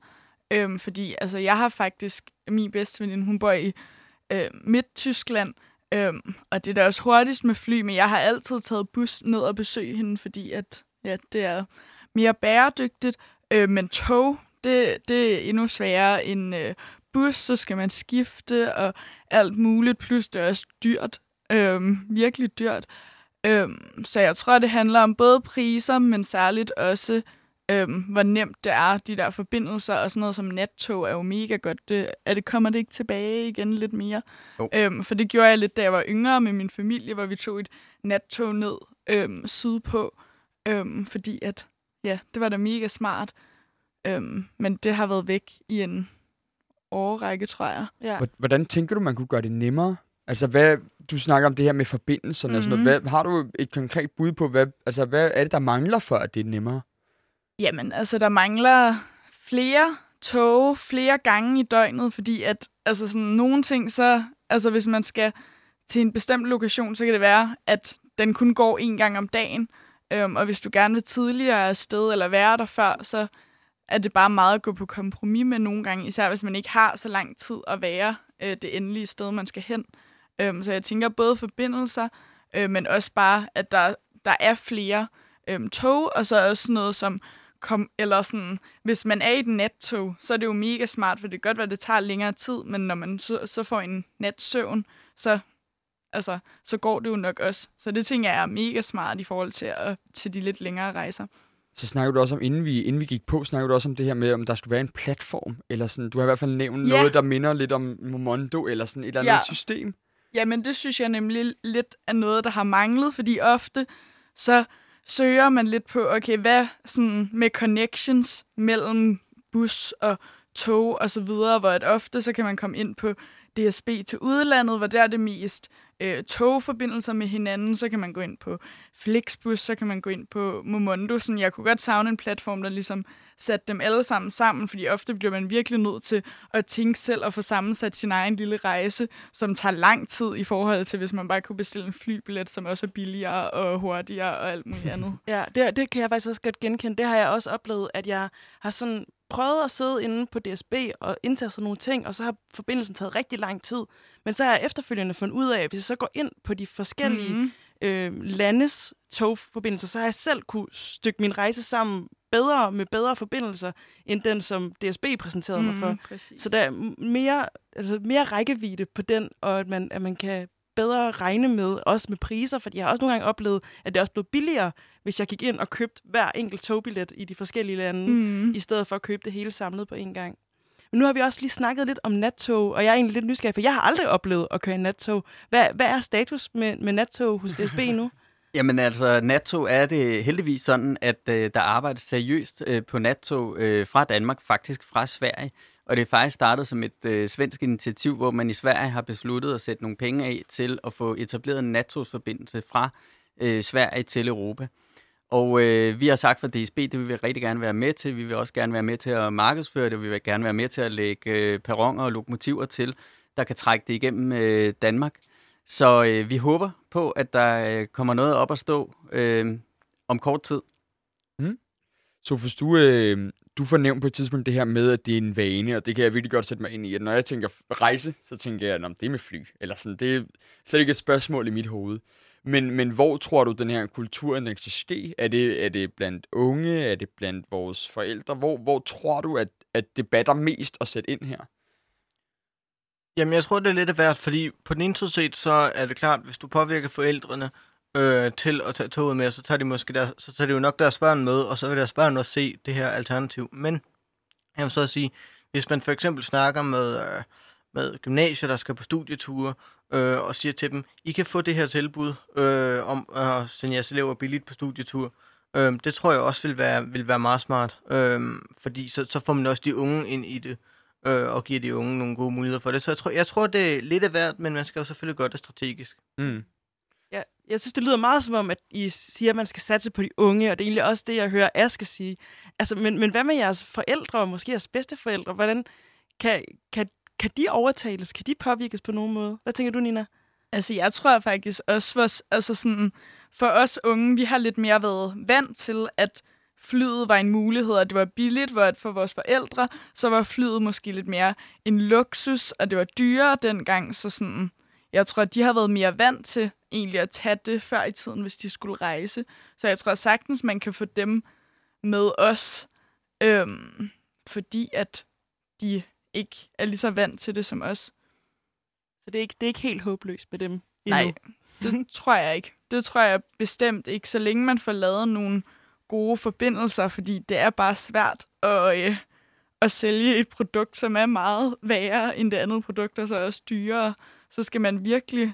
Øhm, fordi altså, jeg har faktisk, min bedste veninde, hun bor i øh, Midt-Tyskland, øhm, og det er da også hurtigst med fly, men jeg har altid taget bus ned og besøge hende, fordi at, ja, det er mere bæredygtigt. Øh, men tog, det, det er endnu sværere end øh, bus, så skal man skifte og alt muligt, plus det er også dyrt, øh, virkelig dyrt. Øh, så jeg tror, det handler om både priser, men særligt også øhm, hvor nemt det er, de der forbindelser, og sådan noget som nattog er jo mega godt. Det, er det, kommer det ikke tilbage igen lidt mere? Oh. Øhm, for det gjorde jeg lidt, da jeg var yngre med min familie, hvor vi tog et nattog ned øhm, sydpå, øhm, fordi at, ja, det var da mega smart. Øhm, men det har været væk i en årrække, tror jeg. Ja. Hvordan tænker du, man kunne gøre det nemmere? Altså, hvad, du snakker om det her med forbindelserne mm-hmm. og sådan noget. Mhm. Hvad, har du et konkret bud på, hvad, altså, hvad er det, der mangler for, at det er nemmere? Jamen, altså, der mangler flere tog flere gange i døgnet, fordi at, altså sådan nogle ting, så, altså hvis man skal til en bestemt lokation, så kan det være, at den kun går en gang om dagen, øhm, og hvis du gerne vil tidligere afsted eller være der før, så er det bare meget at gå på kompromis med nogle gange, især hvis man ikke har så lang tid at være øh, det endelige sted, man skal hen. Øhm, så jeg tænker både forbindelser, øh, men også bare, at der, der er flere øhm, tog, og så også noget som kom, eller sådan, hvis man er i et nattog, så er det jo mega smart, for det kan godt være, at det tager længere tid, men når man så, så får en natsøvn, så, altså, så går det jo nok også. Så det tænker jeg er mega smart i forhold til, at, til de lidt længere rejser. Så snakker du også om, inden vi, inden vi gik på, snakker du også om det her med, om der skulle være en platform, eller sådan, du har i hvert fald nævnt Ja. noget, der minder lidt om Momondo, eller sådan et eller andet Ja. system. Jamen, det synes jeg nemlig lidt er noget, der har manglet, fordi ofte så søger man lidt på, okay, hvad sådan med connections mellem bus og tog og så videre, hvor at ofte så kan man komme ind på DSB til udlandet, hvor der er det mest øh, togforbindelser med hinanden, så kan man gå ind på Flixbus, så kan man gå ind på Momondo. Sådan, jeg kunne godt savne en platform, der ligesom satte dem alle sammen sammen, fordi ofte bliver man virkelig nødt til at tænke selv og få sammensat sin egen lille rejse, som tager lang tid i forhold til, hvis man bare kunne bestille en flybillet, som også er billigere og hurtigere og alt muligt andet. [laughs] Ja, det, det kan jeg faktisk også godt genkende. Det har jeg også oplevet, at jeg har sådan prøvet at sidde inde på DSB og indtaste nogle ting, og så har forbindelsen taget rigtig lang tid. Men så har jeg efterfølgende fundet ud af, at hvis jeg så går ind på de forskellige Mhm. øh, landes togforbindelser, så har jeg selv kunne stykke min rejse sammen bedre med bedre forbindelser, end den, som DSB præsenterede mig for. Mhm, præcis. Så der er mere, altså mere rækkevidde på den, og at man, at man kan bedre regne med, også med priser, fordi jeg har også nogle gange oplevet, at det også blev billigere, hvis jeg gik ind og købte hver enkelt togbillet i de forskellige lande, mm. I stedet for at købe det hele samlet på en gang. Men nu har vi også lige snakket lidt om nattog, og jeg er egentlig lidt nysgerrig, for jeg har aldrig oplevet at køre i nattog. Hvad, hvad er status med, med nattog hos DSB [laughs] nu? Jamen altså, nattog er det heldigvis sådan, at øh, der arbejdes seriøst øh, på nattog øh, fra Danmark, faktisk fra Sverige. Og det er faktisk startet som et øh, svensk initiativ, hvor man i Sverige har besluttet at sætte nogle penge af til at få etableret en nattogsforbindelse fra øh, Sverige til Europa. Og øh, vi har sagt fra DSB, det vil vi rigtig gerne være med til. Vi vil også gerne være med til at markedsføre det. Vi vil gerne være med til at lægge øh, perroner og lokomotiver til, der kan trække det igennem øh, Danmark. Så øh, vi håber på, at der øh, kommer noget op at stå øh, om kort tid. Mm. Sofus, du, øh, du får nævnt på et tidspunkt det her med, at det er en vane, og det kan jeg virkelig godt sætte mig ind i. At når jeg tænker rejse, så tænker jeg, at det er med fly. Eller sådan, det er slet ikke et spørgsmål i mit hoved. Men, men hvor tror du, den her kulturændring skal ske? Er det, er det blandt unge? Er det blandt vores forældre? Hvor, hvor tror du, at, at det batter mest at sætte ind her? Jamen, jeg tror, det er lidt af hvert, fordi på den ene side set, så er det klart, hvis du påvirker forældrene øh, til at tage toget med, så tager de måske der, så tager de jo nok deres børn med, og så vil deres børn også se det her alternativ. Men jeg vil så sige, hvis man for eksempel snakker med, øh, med gymnasier, der skal på studieture, øh, og siger til dem, I kan få det her tilbud øh, om at sende jeres elever billigt på studietur. Øh, det tror jeg også vil være, vil være meget smart, øh, fordi så, så får man også de unge ind i det, øh, og giver de unge nogle gode muligheder for det. Så jeg tror, jeg tror det er lidt af hvert, men man skal jo selvfølgelig gøre det strategisk. Mm. Ja, jeg synes, det lyder meget som om, at I siger, at man skal satse på de unge, og det er egentlig også det, jeg hører Aske sige. Altså, men, men hvad med jeres forældre, og måske jeres bedsteforældre? Hvordan kan, kan, kan de overtales? Kan de påvirkes på nogen måde? Hvad tænker du, Nina? Altså, jeg tror faktisk også, for, altså sådan, for os unge, vi har lidt mere været vant til, at flyet var en mulighed, og det var billigt, hvor for vores forældre, så var flyet måske lidt mere en luksus, og det var dyrere dengang, så sådan, jeg tror, de har været mere vant til egentlig at tage det før i tiden, hvis de skulle rejse. Så jeg tror sagtens, man kan få dem med os, øhm, fordi at de ikke er lige så vant til det som os. Så det er ikke, det er ikke helt håbløst med dem endnu. Nej, det [laughs] tror jeg ikke. Det tror jeg bestemt ikke, så længe man får lavet nogle gode forbindelser, fordi det er bare svært at, øh, at sælge et produkt, som er meget værre end det andet produkt, og så er også dyrere. Så skal man virkelig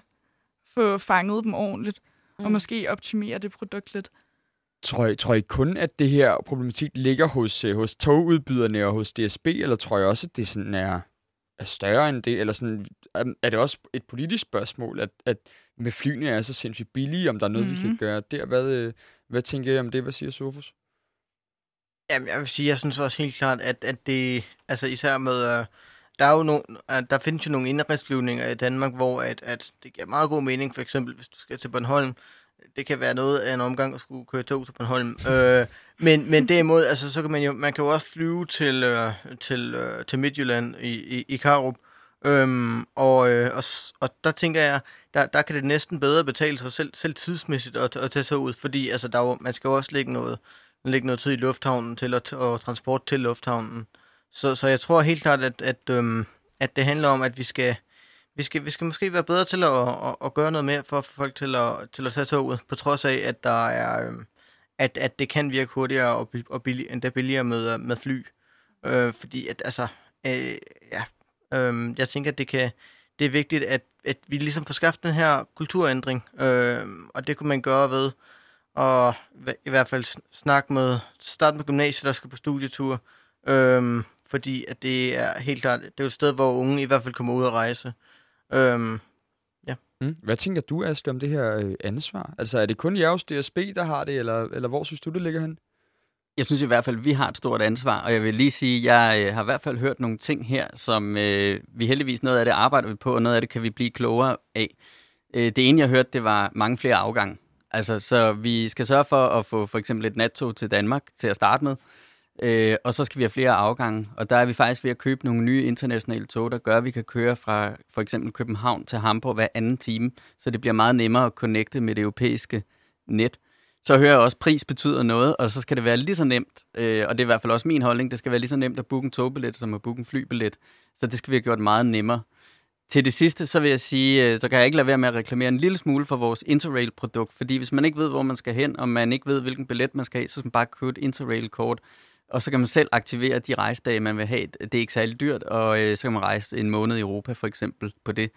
få fanget dem ordentligt, mm. og måske optimere det produkt lidt. Tror I, tror I kun, at det her problematik ligger hos, øh, hos togudbyderne og hos DSB, eller tror I også, at det sådan er, er større end det? Eller sådan, er, det også et politisk spørgsmål, at, at med flyene er så sindssygt billige, om der er noget, mm-hmm. vi kan Mhm. gøre der? Hvad, øh, hvad tænker I om det? Hvad siger Sofus? Jamen, jeg vil sige, jeg synes også helt klart, at, at det, altså især med, øh, der er jo nogle, der findes jo nogle indrigsflyvninger i Danmark, hvor at, at det giver meget god mening, for eksempel hvis du skal til Bornholm, det kan være noget af en omgang at skulle køre tog til Bornholm. [laughs] øh, men, men derimod, altså, så kan man jo, man kan jo også flyve til, øh, til, øh, til Midtjylland i, i, i Karup. Øhm, og, øh, og, og der tænker jeg, der, der kan det næsten bedre betale sig selv, selv tidsmæssigt at, at tage sig ud, fordi altså, der er man skal jo også lægge noget, lægge noget tid i lufthavnen til at, og transport til lufthavnen. Så, så jeg tror helt klart, at, at, øhm, at det handler om, at vi skal, vi skal, vi skal måske være bedre til at, at, at gøre noget mere for at få folk til at, til at tage toget, på trods af, at der er, øhm, at, at det kan virke hurtigere og, og billig, endda billigere med, med fly. Øh, fordi at, altså, øh, ja, øh, jeg tænker, at det kan, det er vigtigt, at, at vi ligesom får skabt den her kulturændring, øh, og det kunne man gøre ved at i hvert fald snakke med, starte med gymnasiet, der skal på studietur, øh, fordi at det er helt klart, det er jo et sted, hvor unge i hvert fald kommer ud og rejse. Øh, Mm. Hvad tænker du, Aske, om det her øh, ansvar? Altså, er det kun jer hos DSB, der har det, eller, eller hvor synes du, det ligger hen? Jeg synes i hvert fald, at vi har et stort ansvar, og jeg vil lige sige, at jeg øh, har i hvert fald hørt nogle ting her, som øh, vi heldigvis, noget af det arbejder vi på, og noget af det kan vi blive klogere af. Øh, det ene, jeg hørte, det var mange flere afgange. Altså, så vi skal sørge for at få for eksempel et nattog til Danmark til at starte med, øh, og så skal vi have flere afgange. Og der er vi faktisk ved at købe nogle nye internationale tog, der gør, at vi kan køre fra for eksempel København til Hamburg hver anden time, så det bliver meget nemmere at connecte med det europæiske net så hører jeg også, at pris betyder noget, og så skal det være lige så nemt, øh, og det er i hvert fald også min holdning, det skal være lige så nemt at booke en togbillet, som at booke en flybillet. Så det skal vi have gjort meget nemmere. Til det sidste, så vil jeg sige, øh, så kan jeg ikke lade være med at reklamere en lille smule for vores Interrail-produkt, fordi hvis man ikke ved, hvor man skal hen, og man ikke ved, hvilken billet man skal have, så skal man bare købe et Interrail-kort, og så kan man selv aktivere de rejsedage, man vil have. Det er ikke særlig dyrt, og øh, så kan man rejse en måned i Europa for eksempel på det.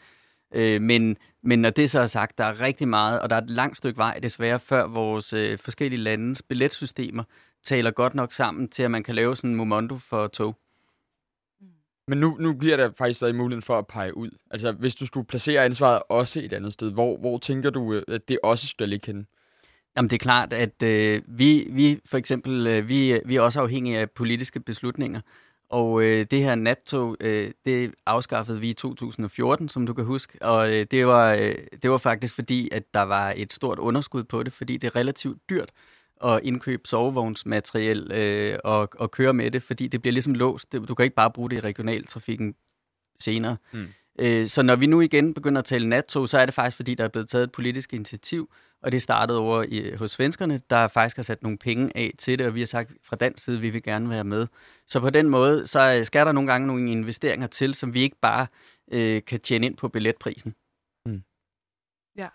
Øh, men, men når det så er sagt, der er rigtig meget, og der er et langt stykke vej desværre, før vores øh, forskellige landes billetsystemer taler godt nok sammen til, at man kan lave sådan en momondo for tog. Men nu, nu bliver der faktisk stadig muligheden for at pege ud. Altså, hvis du skulle placere ansvaret også et andet sted, hvor, hvor tænker du, øh, at det også skal ligge henne? Jamen det er klart, at øh, vi, vi for eksempel, øh, vi, vi er også afhængige af politiske beslutninger. Og øh, det her nattog, øh, det afskaffede vi i 2014, som du kan huske. Og øh, det, var, øh, det var faktisk fordi, at der var et stort underskud på det, fordi det er relativt dyrt at indkøbe sovevognsmateriel øh, og, og køre med det, fordi det bliver ligesom låst. Du kan ikke bare bruge det i regionaltrafikken senere. Mm. Øh, så når vi nu igen begynder at tale nattog, så er det faktisk, fordi der er blevet taget et politisk initiativ, og det startede over i, hos svenskerne, der faktisk har sat nogle penge af til det, og vi har sagt fra den side, at vi vil gerne være med. Så på den måde, så skal der nogle gange nogle investeringer til, som vi ikke bare øh, kan tjene ind på billetprisen. Mm. Ja,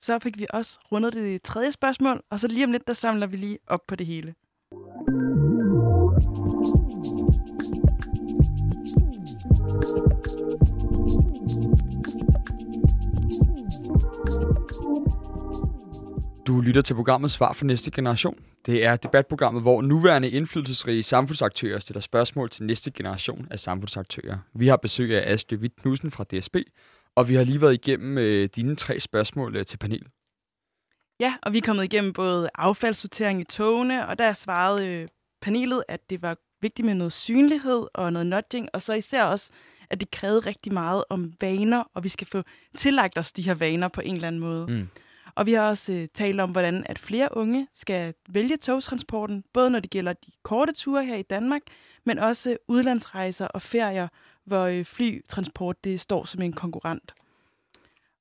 så fik vi også rundet det tredje spørgsmål, og så lige om lidt, der samler vi lige op på det hele. Du lytter til programmet Svar for næste generation. Det er debatprogrammet, hvor nuværende indflydelsesrige samfundsaktører stiller spørgsmål til næste generation af samfundsaktører. Vi har besøg af Asle Witt Knudsen fra DSB, og vi har lige været igennem øh, dine tre spørgsmål øh, til panelet. Ja, og vi er kommet igennem både affaldssortering i togene, og der svarede øh, panelet, at det var vigtigt med noget synlighed og noget nudging, og så især også, at det krævede rigtig meget om vaner, og vi skal få tillagt os de her vaner på en eller anden måde. Mm. Og vi har også øh, talt om, hvordan at flere unge skal vælge togtransporten, både når det gælder de korte ture her i Danmark, men også udlandsrejser og ferier, hvor øh, flytransport det står som en konkurrent.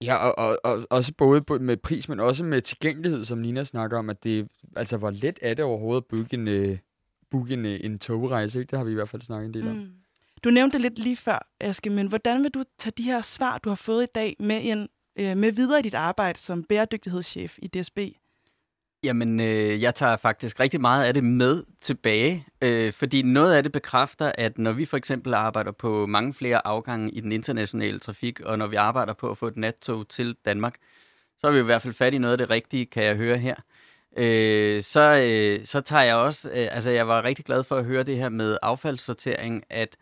Ja, og, og, og også både med pris, men også med tilgængelighed, som Nina snakker om, at det, altså hvor let er det overhovedet at booke en, øh, booke en, øh, en togrejse, ikke? Det har vi i hvert fald snakket en del om. Mm. Du nævnte det lidt lige før, Aske, men hvordan vil du tage de her svar, du har fået i dag, med ind øh, med videre i dit arbejde som bæredygtighedschef i DSB? Jamen, øh, jeg tager faktisk rigtig meget af det med tilbage, øh, fordi noget af det bekræfter, at når vi for eksempel arbejder på mange flere afgange i den internationale trafik, og når vi arbejder på at få et nattog til Danmark, så er vi i hvert fald fat i noget af det rigtige, kan jeg høre her. Øh, så, øh, så tager jeg også, øh, altså jeg var rigtig glad for at høre det her med affaldssortering, at,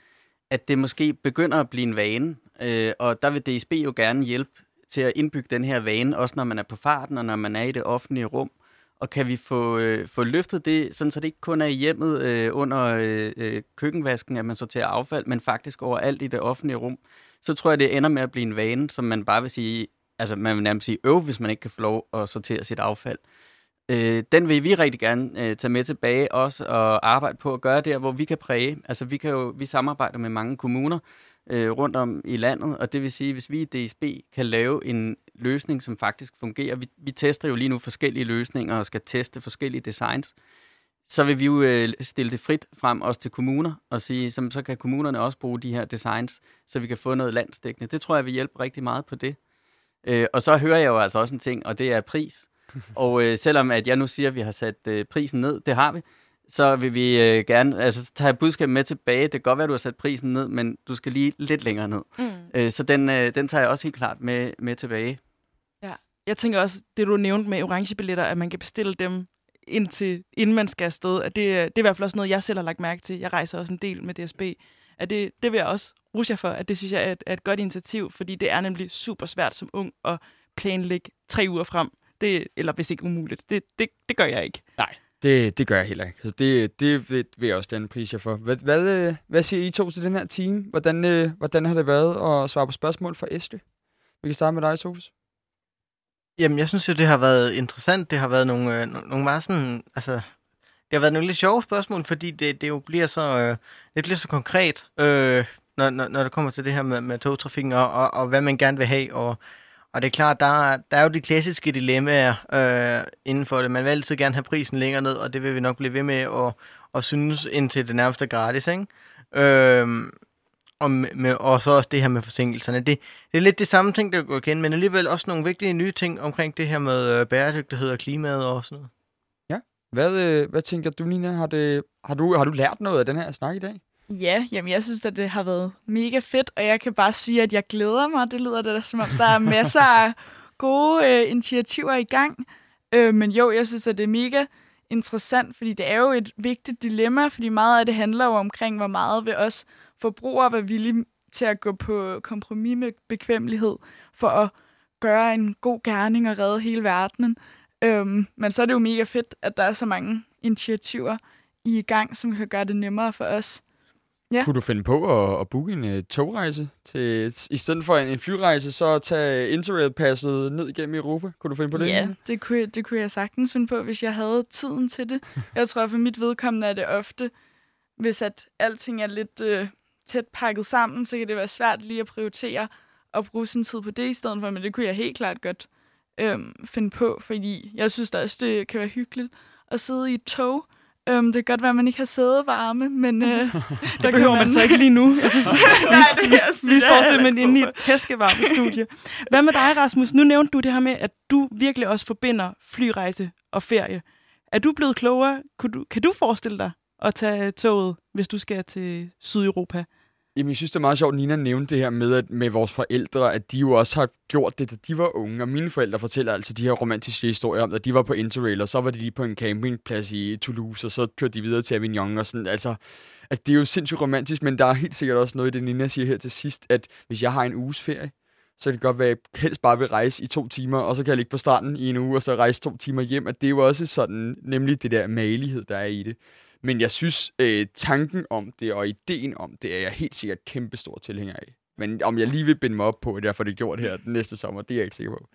at det måske begynder at blive en vane, øh, og der vil DSB jo gerne hjælpe til at indbygge den her vane, også når man er på farten og når man er i det offentlige rum. Og kan vi få, øh, få løftet det, sådan så det ikke kun er i hjemmet øh, under øh, øh, køkkenvasken, at man sorterer affald, men faktisk overalt i det offentlige rum, så tror jeg, det ender med at blive en vane, som man bare vil sige, altså man vil nærmest sige øv, hvis man ikke kan få lov at sortere sit affald. Øh, den vil vi rigtig gerne øh, tage med tilbage også og arbejde på at gøre der, hvor vi kan præge. Altså vi kan jo, vi samarbejder med mange kommuner, øh, rundt om i landet, og det vil sige, hvis vi i DSB kan lave en løsning, som faktisk fungerer, vi, vi tester jo lige nu forskellige løsninger og skal teste forskellige designs, så vil vi jo øh, stille det frit frem også til kommuner og sige, som, så kan kommunerne også bruge de her designs, så vi kan få noget landsdækkende. Det tror jeg vil hjælpe rigtig meget på det. Øh, og så hører jeg jo altså også en ting, og det er pris og øh, selvom at jeg nu siger, at vi har sat øh, prisen ned, det har vi, så vil vi øh, gerne, altså tage budskabet med tilbage. Det kan godt være, at du har sat prisen ned, men du skal lige lidt længere ned. Mm. Øh, så den, øh, den tager jeg også helt klart med, med tilbage. Ja, jeg tænker også, det du nævnte med orange billetter, at man kan bestille dem indtil, inden man skal afsted, at det, det er i hvert fald også noget, jeg selv har lagt mærke til. Jeg rejser også en del med DSB. At det, det vil jeg også ruse jer for, at det synes jeg er et, er et godt initiativ, fordi det er nemlig super svært som ung at planlægge tre uger frem. Det, eller hvis ikke umuligt. Det, det, det gør jeg ikke. Nej. Det, det gør jeg heller ikke. Altså det, det vil, vil jeg også danne pris jer for. Hvad, hvad, øh, hvad siger I to til den her time? Hvordan, øh, hvordan har det været at svare på spørgsmål fra Esther? Vi kan starte med dig, Sofus. Jamen, jeg synes jo, det har været interessant. Det har været nogle, øh, nogle meget sådan, altså, det har været nogle lidt sjove spørgsmål, fordi det, det jo bliver så, øh, det bliver så konkret, øh, når, når, når det kommer til det her med, med togtrafikken, og, og, og hvad man gerne vil have, og, og det er klart, der, der er jo de klassiske dilemmaer øh, inden for det. Man vil altid gerne have prisen længere ned, og det vil vi nok blive ved med at, at synes indtil det nærmeste gratis. Ikke? Øh, og, med, og så også det her med forsinkelserne. Det, det er lidt det samme ting, der går igen, men alligevel også nogle vigtige nye ting omkring det her med øh, bæredygtighed og klimaet og sådan noget. Ja. Hvad, øh, hvad tænker du, Nina? Har, det, har, du, har du lært noget af den her snak i dag? Ja, jamen jeg synes, at det har været mega fedt, og jeg kan bare sige, at jeg glæder mig. Det lyder det som om, der er masser af gode øh, initiativer i gang. Øh, men jo, jeg synes, at det er mega interessant, fordi det er jo et vigtigt dilemma, fordi meget af det handler jo omkring, hvor meget vil os forbrugere være villige til at gå på kompromis med bekvemmelighed for at gøre en god gerning og redde hele verdenen. Øhm, men så er det jo mega fedt, at der er så mange initiativer i gang, som kan gøre det nemmere for os Ja. Kunne du finde på at, at booke en uh, togrejse? Til, I stedet for en, en flyrejse, så tage Interrail-passet ned igennem Europa? Kunne du finde på det? Ja, det kunne, jeg- det kunne jeg sagtens finde på, hvis jeg havde tiden til det. [laughs] Jeg tror, for mit vedkommende er det ofte, hvis at alting er lidt øh, tæt pakket sammen, så kan det være svært lige at prioritere og bruge sin tid på det i stedet for, men det kunne jeg helt klart godt øhm, finde på, fordi jeg synes da også, det kan være hyggeligt at sidde i et tog. Øhm, det kan godt være, at man ikke har sædevarme, men øh, [laughs] så Det behøver man så ikke lige nu. Jeg synes, [laughs] vi, Nej, vi, vi det står simpelthen inde i et tæskevarmt studie. Hvad med dig, Rasmus? Nu nævnte du det her med, at du virkelig også forbinder flyrejse og ferie. Er du blevet klogere? Kunne du, kan du forestille dig at tage toget, hvis du skal til Sydeuropa? Jamen, jeg synes, det er meget sjovt, at Nina nævnte det her med, at med vores forældre, at de jo også har gjort det, da de var unge. Og mine forældre fortæller altså de her romantiske historier om, at de var på Interrail, og så var de lige på en campingplads i Toulouse, og så kørte de videre til Avignon og sådan. Altså, at det er jo sindssygt romantisk, men der er helt sikkert også noget i det, Nina siger her til sidst, at hvis jeg har en uges ferie, så kan det godt være, at jeg helst bare vil rejse i to timer, og så kan jeg ligge på stranden i en uge, og så rejse to timer hjem. At det er jo også sådan, nemlig det der malighed, der er i det. Men jeg synes, øh, tanken om det og ideen om det, er jeg helt sikkert kæmpe stor tilhænger af. Men om jeg lige vil binde mig op på, at jeg får det gjort her den næste sommer, det er jeg ikke sikker på.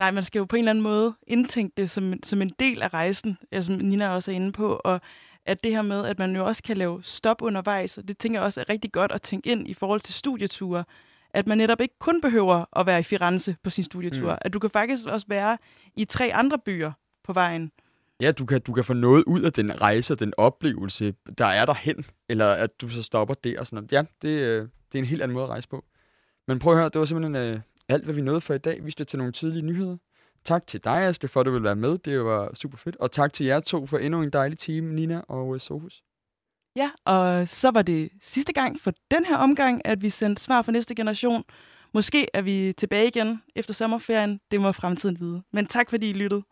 Nej, man skal jo på en eller anden måde indtænke det som, som en del af rejsen, ja, som Nina også er inde på, og at det her med, at man jo også kan lave stop undervejs, og det tænker jeg også er rigtig godt at tænke ind i forhold til studieture, at man netop ikke kun behøver at være i Firenze på sin studietur, mm. at du kan faktisk også være i tre andre byer på vejen. Ja, du kan, du kan få noget ud af den rejse og den oplevelse, der er derhen, eller at du så stopper der og sådan noget. Ja, det, øh, det er en helt anden måde at rejse på. Men prøv at høre, det var simpelthen øh, alt, hvad vi nåede for i dag. Vi skal til nogle tidlige nyheder. Tak til dig, Aske, for at du vil være med. Det var super fedt. Og tak til jer to for endnu en dejlig time, Nina og øh, Sofus. Ja, og så var det sidste gang for den her omgang, at vi sendte svar for næste generation. Måske er vi tilbage igen efter sommerferien. Det må fremtiden vide. Men tak fordi I lyttede.